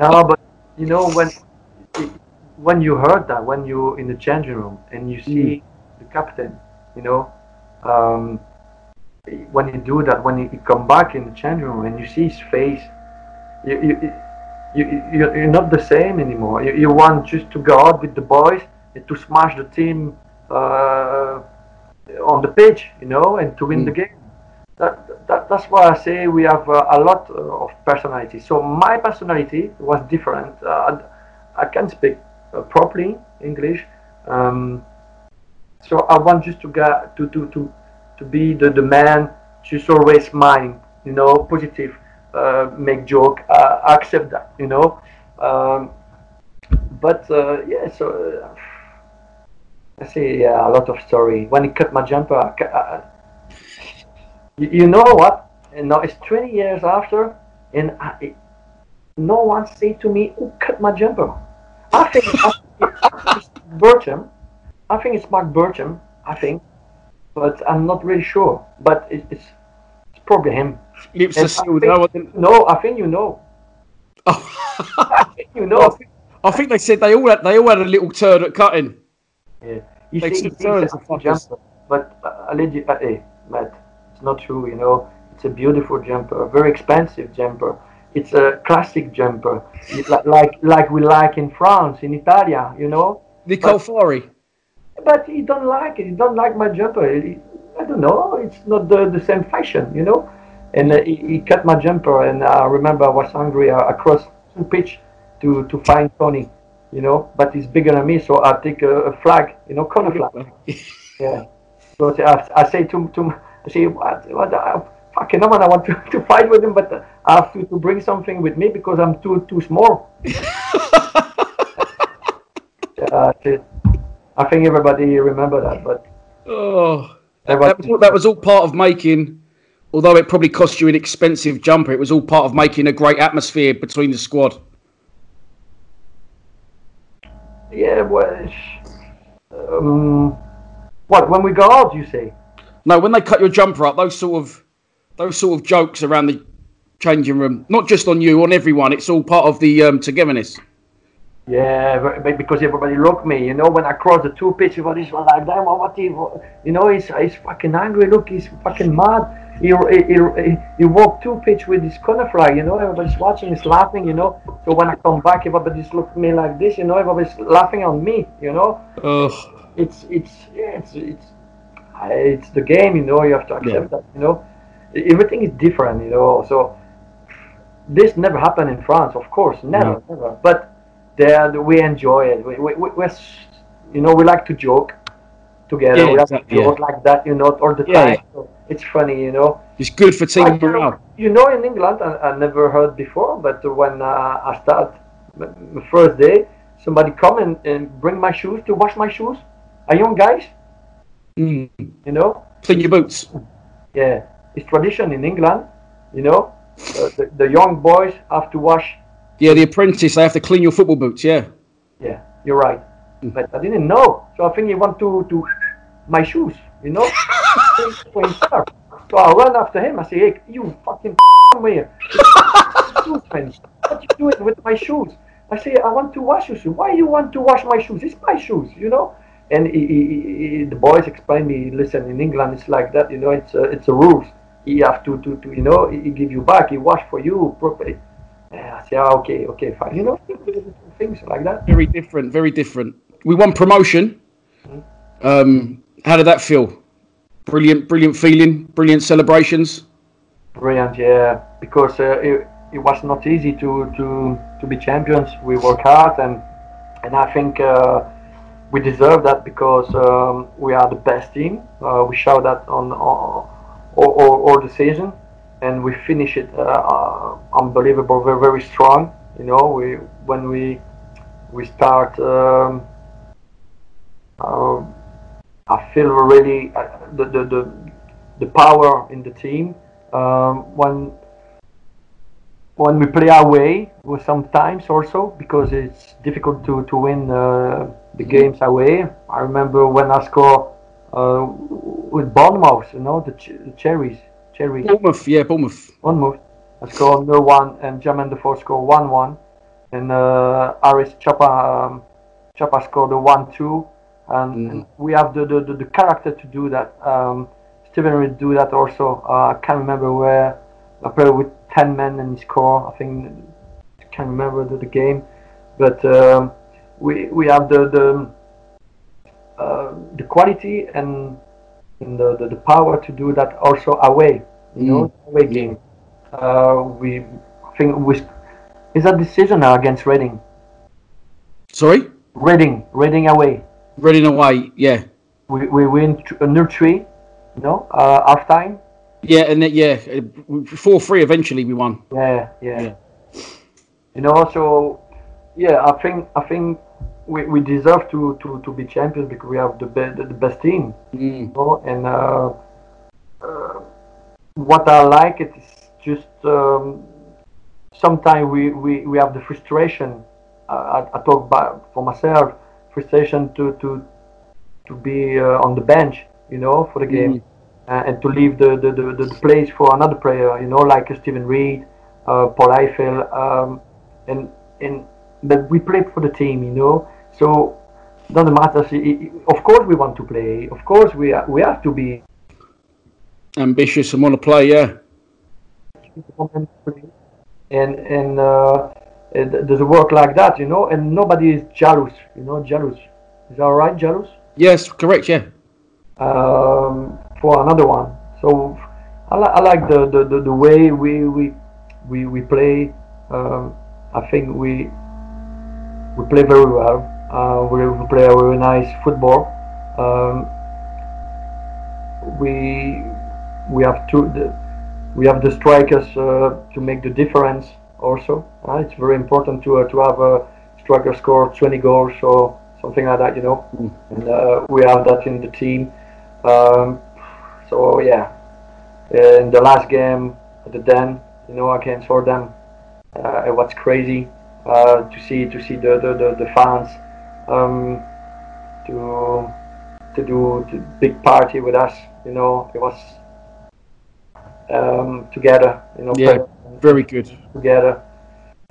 No, but you know when when you heard that, when you in the changing room and you see mm. the captain, you know, um, when you do that, when you come back in the changing room and you see his face, you, you, you, you, you're not the same anymore. You, you want just to go out with the boys and to smash the team uh, on the pitch, you know, and to win mm. the game. That, that, that's why I say we have uh, a lot of personality. So my personality was different. Uh, I, I can speak uh, properly English. Um, so I want just to get to to to to be the, the man just always smile, you know, positive, uh, make joke, uh, accept that, you know. Um, but uh, yeah, so uh, I see a lot of story. When he cut my jumper, I, you, you, know what? And now it's 20 years after, and I, no one say to me, "Who cut my jumper?" I think, I think Bertram. I think it's Mark Bertram. I think but I'm not really sure. But it, it's it's probably him. Lips are sealed. No, I think you know. Oh. I think you know. I think, I think, they said they all had, they all had a little turn at cutting. Yeah, you they see, turns jumper, but uh, allegedly, uh, hey, Matt, it's not true. You know, it's a beautiful jumper, a very expensive jumper. It's a classic jumper, like, like like we like in France, in Italia. You know, the Calfari but he don't like it. He don't like my jumper. He, I don't know. It's not the, the same fashion, you know. And uh, he, he, cut my jumper, and I remember I was hungry uh, across the pitch to to find Tony, you know. But he's bigger than me, so I take a, a flag, you know, corner flag. yeah. So I, I say to to I say what what. I, fucking man, I want to, to fight with him, but I have to, to bring something with me because I'm too too small. uh, I think everybody remember that, but oh, that was, all, that was all part of making. Although it probably cost you an expensive jumper, it was all part of making a great atmosphere between the squad. Yeah, well, um, what when we go out, you say? No, when they cut your jumper up, those sort of those sort of jokes around the changing room, not just on you, on everyone. It's all part of the um, togetherness. Yeah, because everybody looked me, you know, when I crossed the two pitch, everybody's like, damn, what he, you know, he's, he's fucking angry, look, he's fucking mad. He, he, he, he walked two pitch with his corner flag, you know, everybody's watching, he's laughing, you know. So when I come back, everybody's looking at me like this, you know, everybody's laughing on me, you know. Ugh. It's, it's, yeah, it's, it's, it's the game, you know, you have to accept yeah. that, you know. Everything is different, you know, so this never happened in France, of course, never, no. never. But there we enjoy it. We, we, we, you know, we like to joke together. Yeah, we like to joke yeah. like that, you know, all the yeah, time. So it's funny, you know. It's good for team morale. You know, in England, I, I never heard before, but when uh, I start the first day, somebody come and, and bring my shoes to wash my shoes. A young guys, mm. you know. Clean your boots. Yeah, it's tradition in England, you know. Uh, the, the young boys have to wash yeah, the apprentice, they have to clean your football boots, yeah. Yeah, you're right. But I didn't know. So I think he want to, to my shoes, you know? so I run after him. I say, hey, you fucking come here. shoes, man. What you doing with my shoes? I say, I want to wash your shoes. Why you want to wash my shoes? It's my shoes, you know? And he, he, he, the boys explain me, listen, in England it's like that, you know, it's a, it's a rules. He have to, to, to, you know, he give you back, he wash for you properly. Yeah, oh, okay, okay, fine. You know, things like that. Very different, very different. We won promotion. Um, how did that feel? Brilliant, brilliant feeling, brilliant celebrations. Brilliant, yeah. Because uh, it, it was not easy to, to, to be champions. We work hard, and and I think uh, we deserve that because um, we are the best team. Uh, we show that on all, all, all the season and we finish it uh, uh, unbelievable, very very strong. You know, we when we we start. Um, uh, I feel really uh, the, the, the the power in the team um, when when we play away sometimes also because it's difficult to to win uh, the games away. I remember when I score uh, with Bournemouth, you know, the, ch- the cherries Cherry. Bournemouth, yeah, Bournemouth. Bournemouth. I scored no one, and Jermaine Defoe scored one one, and uh, Harris Chopper um, Chopper scored a one two, and, mm. and, we have the, the, the, the, character to do that. Um, Steven Reid do that also. Uh, I can't remember where I played with ten men and he score. I think I can't remember the, the game, but um, we we have the the uh, the quality and the, the, the power to do that also away. You know, away game. Uh, we think we is that decision now against Reading. Sorry, Reading, Reading away. Reading away. Yeah, We we win t- uh, 0-3, you know, uh, half time. yeah, and then, yeah, four three. Eventually, we won. Yeah, yeah, Yeah. You know, so yeah, I think I think we, we deserve to, to, to be champions because we have the be- the, best team. Mm. You know, and uh, uh, what I like it is just um, sometimes we, we, we have the frustration. Uh, I, I talk about for myself frustration to to to be uh, on the bench, you know, for the game. Uh, and to leave the, the, the, the place for another player, you know, like Steven Reid, uh, Paul Ifill, um, and and but we play for the team, you know. So doesn't matter. Of course, we want to play. Of course, we are, we have to be Ambitious and want to play. Yeah, and and uh, it, there's a work like that, you know. And nobody is jealous, you know. Jealous is that right? Jealous yes, correct. Yeah, um, for another one. So I, li- I like the, the, the, the way we we we, we play. Um, I think we we play very well. Uh, we, we play a very nice football. Um, we we have two the, we have the strikers uh, to make the difference also. Uh, it's very important to uh, to have a striker score 20 goals or something like that, you know. And uh, we have that in the team. Um, so yeah, in the last game at the Den, you know, against them, uh, it was crazy uh, to see to see the the, the, the fans um, to to do the big party with us. You know, it was um, together. You know, yeah, very good. together.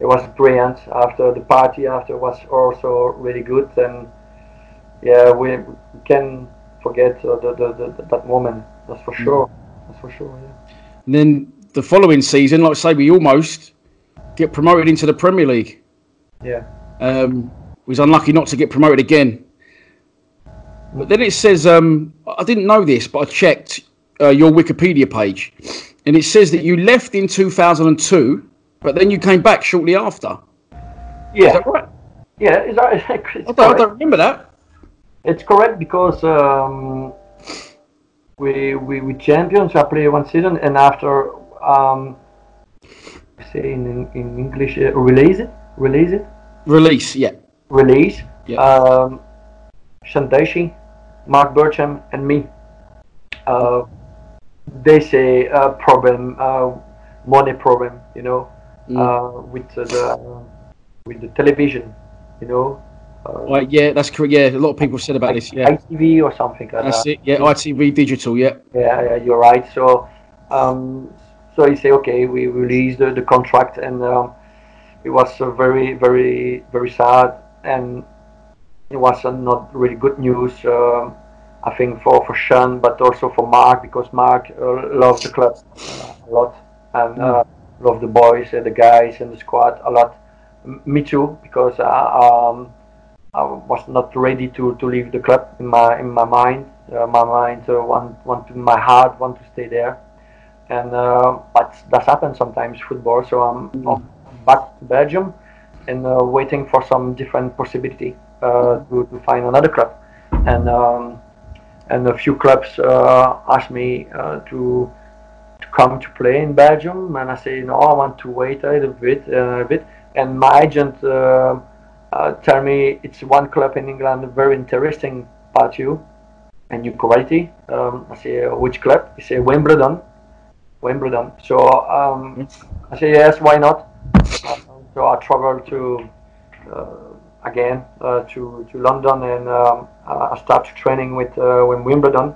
It was brilliant. After the party, after was also really good. And yeah, we can forget uh, the, the, the, that moment. That's for sure. That's for sure. Yeah. And then the following season, like I say, we almost get promoted into the Premier League. Yeah. Um, was unlucky not to get promoted again. But then it says, um, I didn't know this, but I checked uh, your Wikipedia page, and it says that you left in 2002, but then you came back shortly after. Yeah. Is that right? Yeah. It's, it's I don't, I don't remember that. It's correct because um, we, we we champions. I play one season, and after um, say in in English, uh, release it, release it, Release, yeah. release. Yeah. Um, Sean Dyche, Mark Bircham, and me. Uh, they say uh, problem, uh, money problem, you know, uh, with uh, the with the television, you know. Uh, Right, yeah, that's correct. Yeah, a lot of people said about this. Yeah, ITV or something like that's that. it. Yeah, ITV Digital. Yeah, Yeah, yeah, you're right. So, um, so you say, okay, we release the, the contract, and um, it was uh, very, very, very sad, and it was uh, not really good news. Um, I think for for Sean, but also for Mark, because Mark uh, loves the club uh, a lot, and uh, love the boys and the guys and the squad a lot. M- me too, because uh, um, I was not ready to, to leave the club in my in my mind. Uh, my mind uh, want want to, my heart want to stay there, and uh, but that happens sometimes football. So I'm, I'm back to Belgium and uh, waiting for some different possibility uh, to, to find another club, and um, and a few clubs uh, asked me uh, to to come to play in Belgium, and I say no, I want to wait a little bit, uh, a bit. And my agent uh, uh, tell me it's one club in England very interesting about you and your quality. Um, I say which club? He say Wimbledon, Wimbledon. So um, I say yes, why not? So I travel to uh, again uh, to to London and um, I start training with uh, with Wimbledon.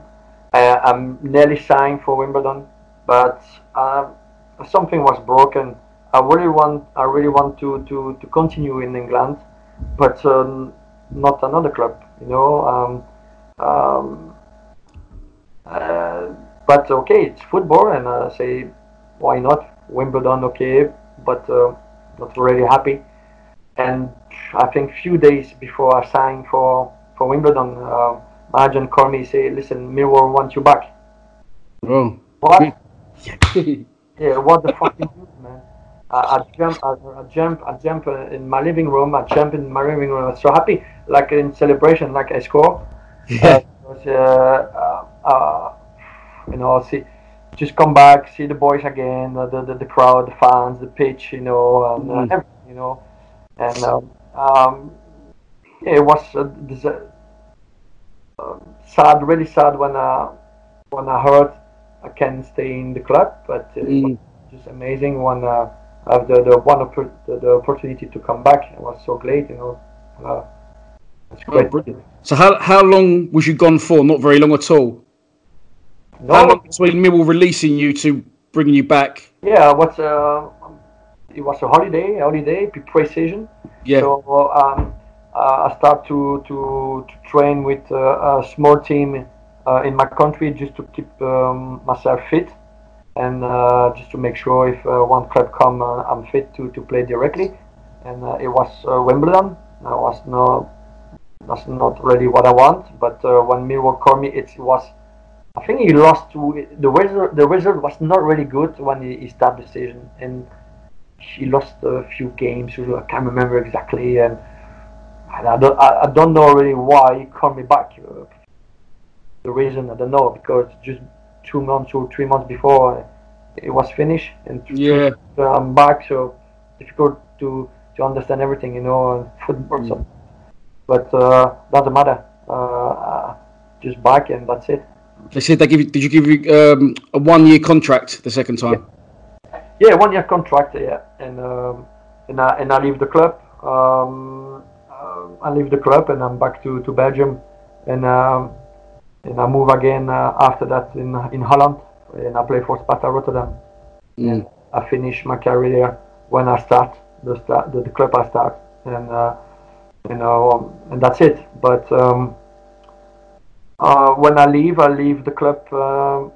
Uh, I'm nearly signed for Wimbledon, but uh, something was broken. I really want I really want to, to, to continue in England, but um, not another club. You know, um, um, uh, but okay, it's football, and I say, why not? Wimbledon, okay, but uh, not really happy. And I think few days before I signed for for Wimbledon, uh, my agent called me and say, listen, Millwall wants you back. Oh. What? yeah, what the fucking news, man? I, I jump, I, I jump, I jump uh, in my living room. I jump in my living room. I was so happy, like in celebration, like I score. Yeah. Uh, uh, uh, you know, see, just come back, see the boys again, uh, the, the the crowd, the fans, the pitch, you know, and uh, Mm. everything, you know, and um, um, it was uh, this, uh, uh, sad, really sad when I when I heard I can stay in the club, but it was Mm. just amazing when uh, I have the the one oppor- the, the opportunity to come back. It was so great, you know. Uh, it's Oh, great. brilliant. So how how long was you gone for? Not very long at all. No, How long between Millwall releasing you to bringing you back? Yeah, what's uh, it was a holiday, holiday pre-season. Yeah. So um, uh, I start to, to to train with uh, a small team uh, in my country just to keep um, myself fit and uh, just to make sure if uh, one club come, uh, I'm fit to, to play directly. And uh, it was uh, Wimbledon. I was no, that's not really what I want. But uh, when Millwall called me, it was I think he lost to the result. The result was not really good when he, he started the season, and he lost a few games. I can't remember exactly, and, and I don't. I, I don't know really why he called me back. Uh, the reason I don't know because just two months or three months before it was finished, and Yeah. I'm back. So difficult to to understand everything, you know, football. So. But uh, doesn't matter. Uh, just back, and that's it. They said they give you. Did you give you um, a one year contract the second time? Yeah, one year contract. Yeah, and um, and I and I leave the club. Um, uh, I leave the club and I'm back to, to Belgium, and um, and I move again uh, after that in in Holland, and I play for Sparta Rotterdam. Mm. I finish my career when I start the start the, the club I start, and uh, you know, and that's it. But um, uh, when I leave, I leave the club. um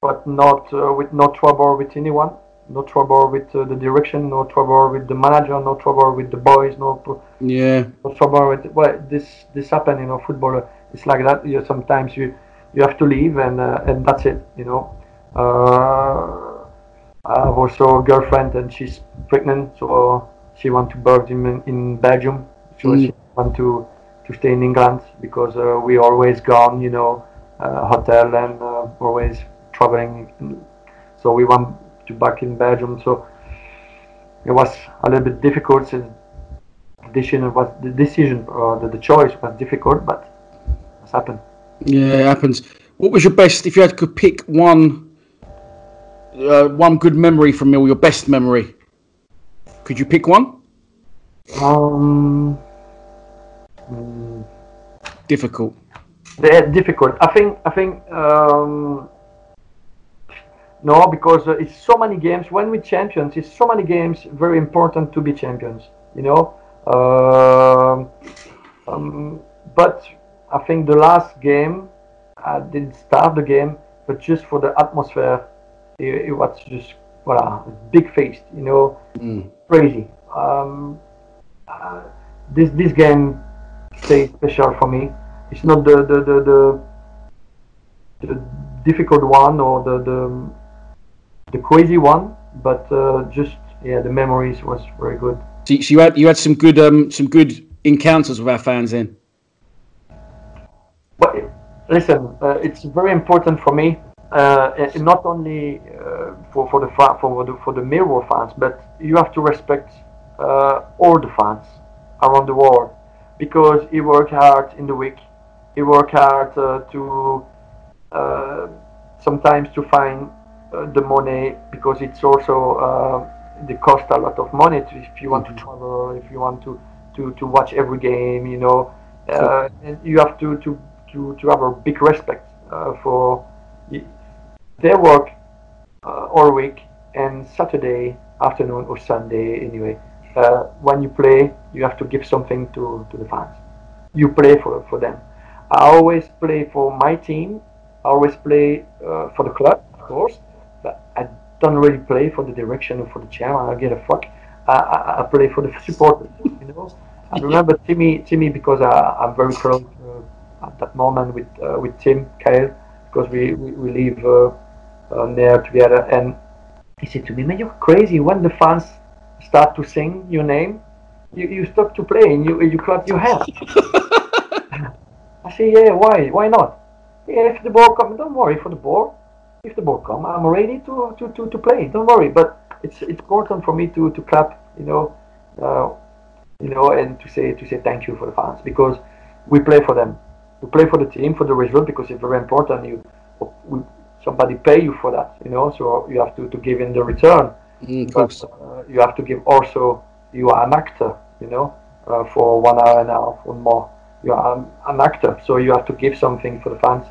but not uh, with no trouble with anyone, no trouble with uh, the direction, no trouble with the manager, no trouble with the boys, no, Yeah. no trouble with well this this happen you know football uh, it's like that you sometimes you you have to leave and uh, and that's it you know uh, I have also a girlfriend and she's pregnant so she want to birth in in Belgium so Mm. she want to to stay in England because uh, we always gone you know uh, hotel and uh, always traveling so we want to back in Belgium so it was a little bit difficult since decision was the decision or the, the choice was difficult, but it's happened. Yeah, it happens. What was your best? If you had to pick one, uh, one good memory from Mill, your best memory, could you pick one? Um, mm, Difficult. they're difficult. I think. I think. Um, no, because uh, it's so many games. When we champions, it's so many games. Very important to be champions. You know. Um, um, but I think the last game, I didn't start the game, but just for the atmosphere, it, it was just voila, big feast. You know, Mm. crazy. Um, uh, this this game stays special for me. It's not the the, the, the, the difficult one or the, the the crazy one, but uh, just yeah, the memories was very good. So, you- had you had some good um some good encounters with our fans then. But listen, uh, it's very important for me, uh, not only uh, for for the fa- for the for the Millwall fans, but you have to respect uh, all the fans around the world because he work hard in the week. He work hard uh, to uh, sometimes to find uh, the money because it's also uh, they cost a lot of money to, if you want to travel, if you want to to, to watch every game, you know, uh, and you have to to, to, to have a big respect uh, for their work uh, all week and Saturday afternoon or Sunday anyway. Uh, when you play, you have to give something to, to the fans. You play for, for them. I always play for my team I always play uh, for the club, of course, but I don't really play for the direction or for the chairman. I get a fuck. I, I, I play for the supporters, you know. I remember Timmy, Timmy, because I, I'm very close uh, at that moment with uh, with Tim Cahill, because we we, we live uh, uh, near together, and he said to me, "Man, you're crazy. When the fans start to sing your name, you, you stop to play and you you clap your hands." I say, "Yeah, why? Why not? Yeah, if the ball comes, don't worry for the ball. If the ball comes, I'm ready to, to, to, to play. Don't worry. But it's it's important for me to, to clap, you know, uh, you know, and to say to say thank you for the fans because we play for them. We play for the team for the result because it's very important. You we, somebody pay you for that, you know, so you have to, to give in the return. Mm, but, uh, you have to give also. You are an actor, you know, uh, for one hour and a half or more. You are an, an actor, so you have to give something for the fans.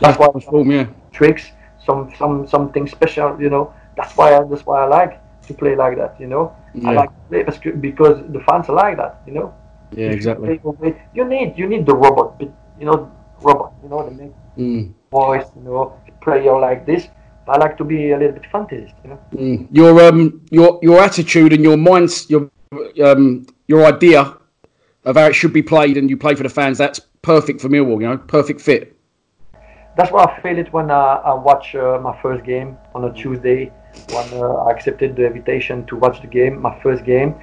That's why Form, yeah. tricks, some some something special, you know. That's why I, that's why I like to play like that, you know. I like to play because- because the fans like that, you know. Yeah, If you exactly. play You need you need the robot, you know, robot, you know, the make Mm. voice, you know, player like this. I like to be a little bit fantasist, you know. Mm. Your um your your attitude and your minds your um your idea of how it should be played and you play for the fans that's perfect for Millwall you know perfect fit That's why I feel it when uh, I watch uh, my first game on a Tuesday when uh, I accepted the invitation to watch the game, my first game.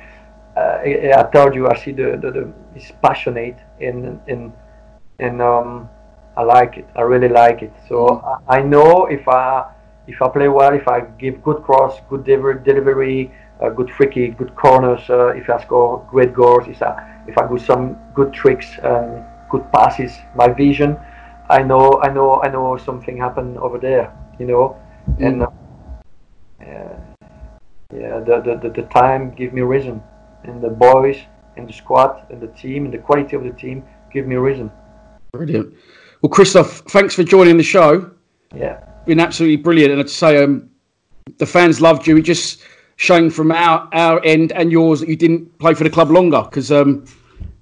Uh, I, I told you I see the, the, the it's passionate in in in um I like it. I really like it. So I, I know if I if I play well, if I give good cross, good delivery, delivery uh, good free kick, good corners, uh, if I score great goals, if I if I do some good tricks and good passes, my vision, I know I know I know something happened over there, you know, and uh, yeah, yeah, the, the, the, the time give me reason, and the boys and the squad and the team and the quality of the team give me reason. brilliant. Well Christophe thanks for joining the show. Yeah. Been absolutely brilliant and I'd say um the fans loved you it just shame from our our end and yours that you didn't play for the club longer because um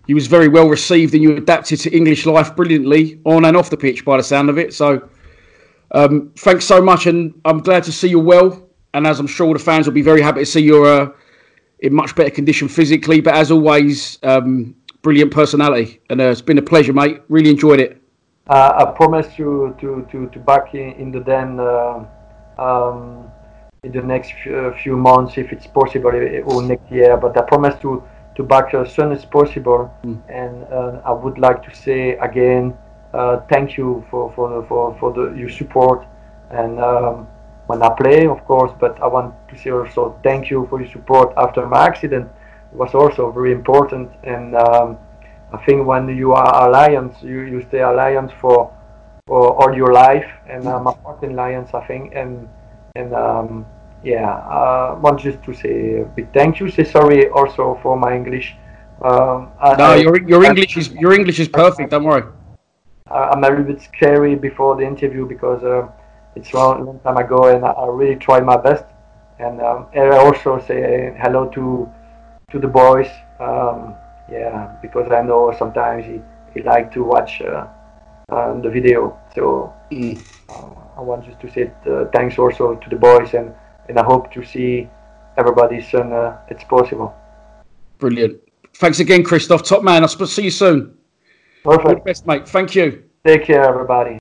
you was very well received and you adapted to English life brilliantly on and off the pitch by the sound of it so um, thanks so much, and I'm glad to see you well. And as I'm sure the fans will be very happy to see you're uh, in much better condition physically. But as always, um, brilliant personality, and uh, it's been a pleasure, mate. Really enjoyed it. Uh, I promise to to to, to back in, in the den uh, um, in the next few, few months if it's possible eh, or next year. But I promise to to back as soon as possible. And uh, I would like to say again, uh, thank you for for the, for for the your support and. Um, when I play, of course, but I want to say also thank you for your support after my accident. It was also very important, and um, I think when you are alliance, you, you stay alliance for for all your life, and I'm a part in alliance, I think, and and um, yeah, I want just to say a big thank you. Say sorry also for my English. Um, No, I- your your English is your English is perfect. Don't worry. I'm a little bit scary before the interview because uh, it's a long, long time ago, and I, I really try my best. And, um, and I also say hello to to the boys. Um, yeah, because I know sometimes he, he like to watch uh, um, the video. So uh, I want just to say uh, thanks also to the boys, and, and I hope to see everybody soon. Uh, it's possible. Brilliant. Thanks again, Christophe. Top man. I'll see you soon. All the Perfect. best, mate. Thank you. Take care, everybody.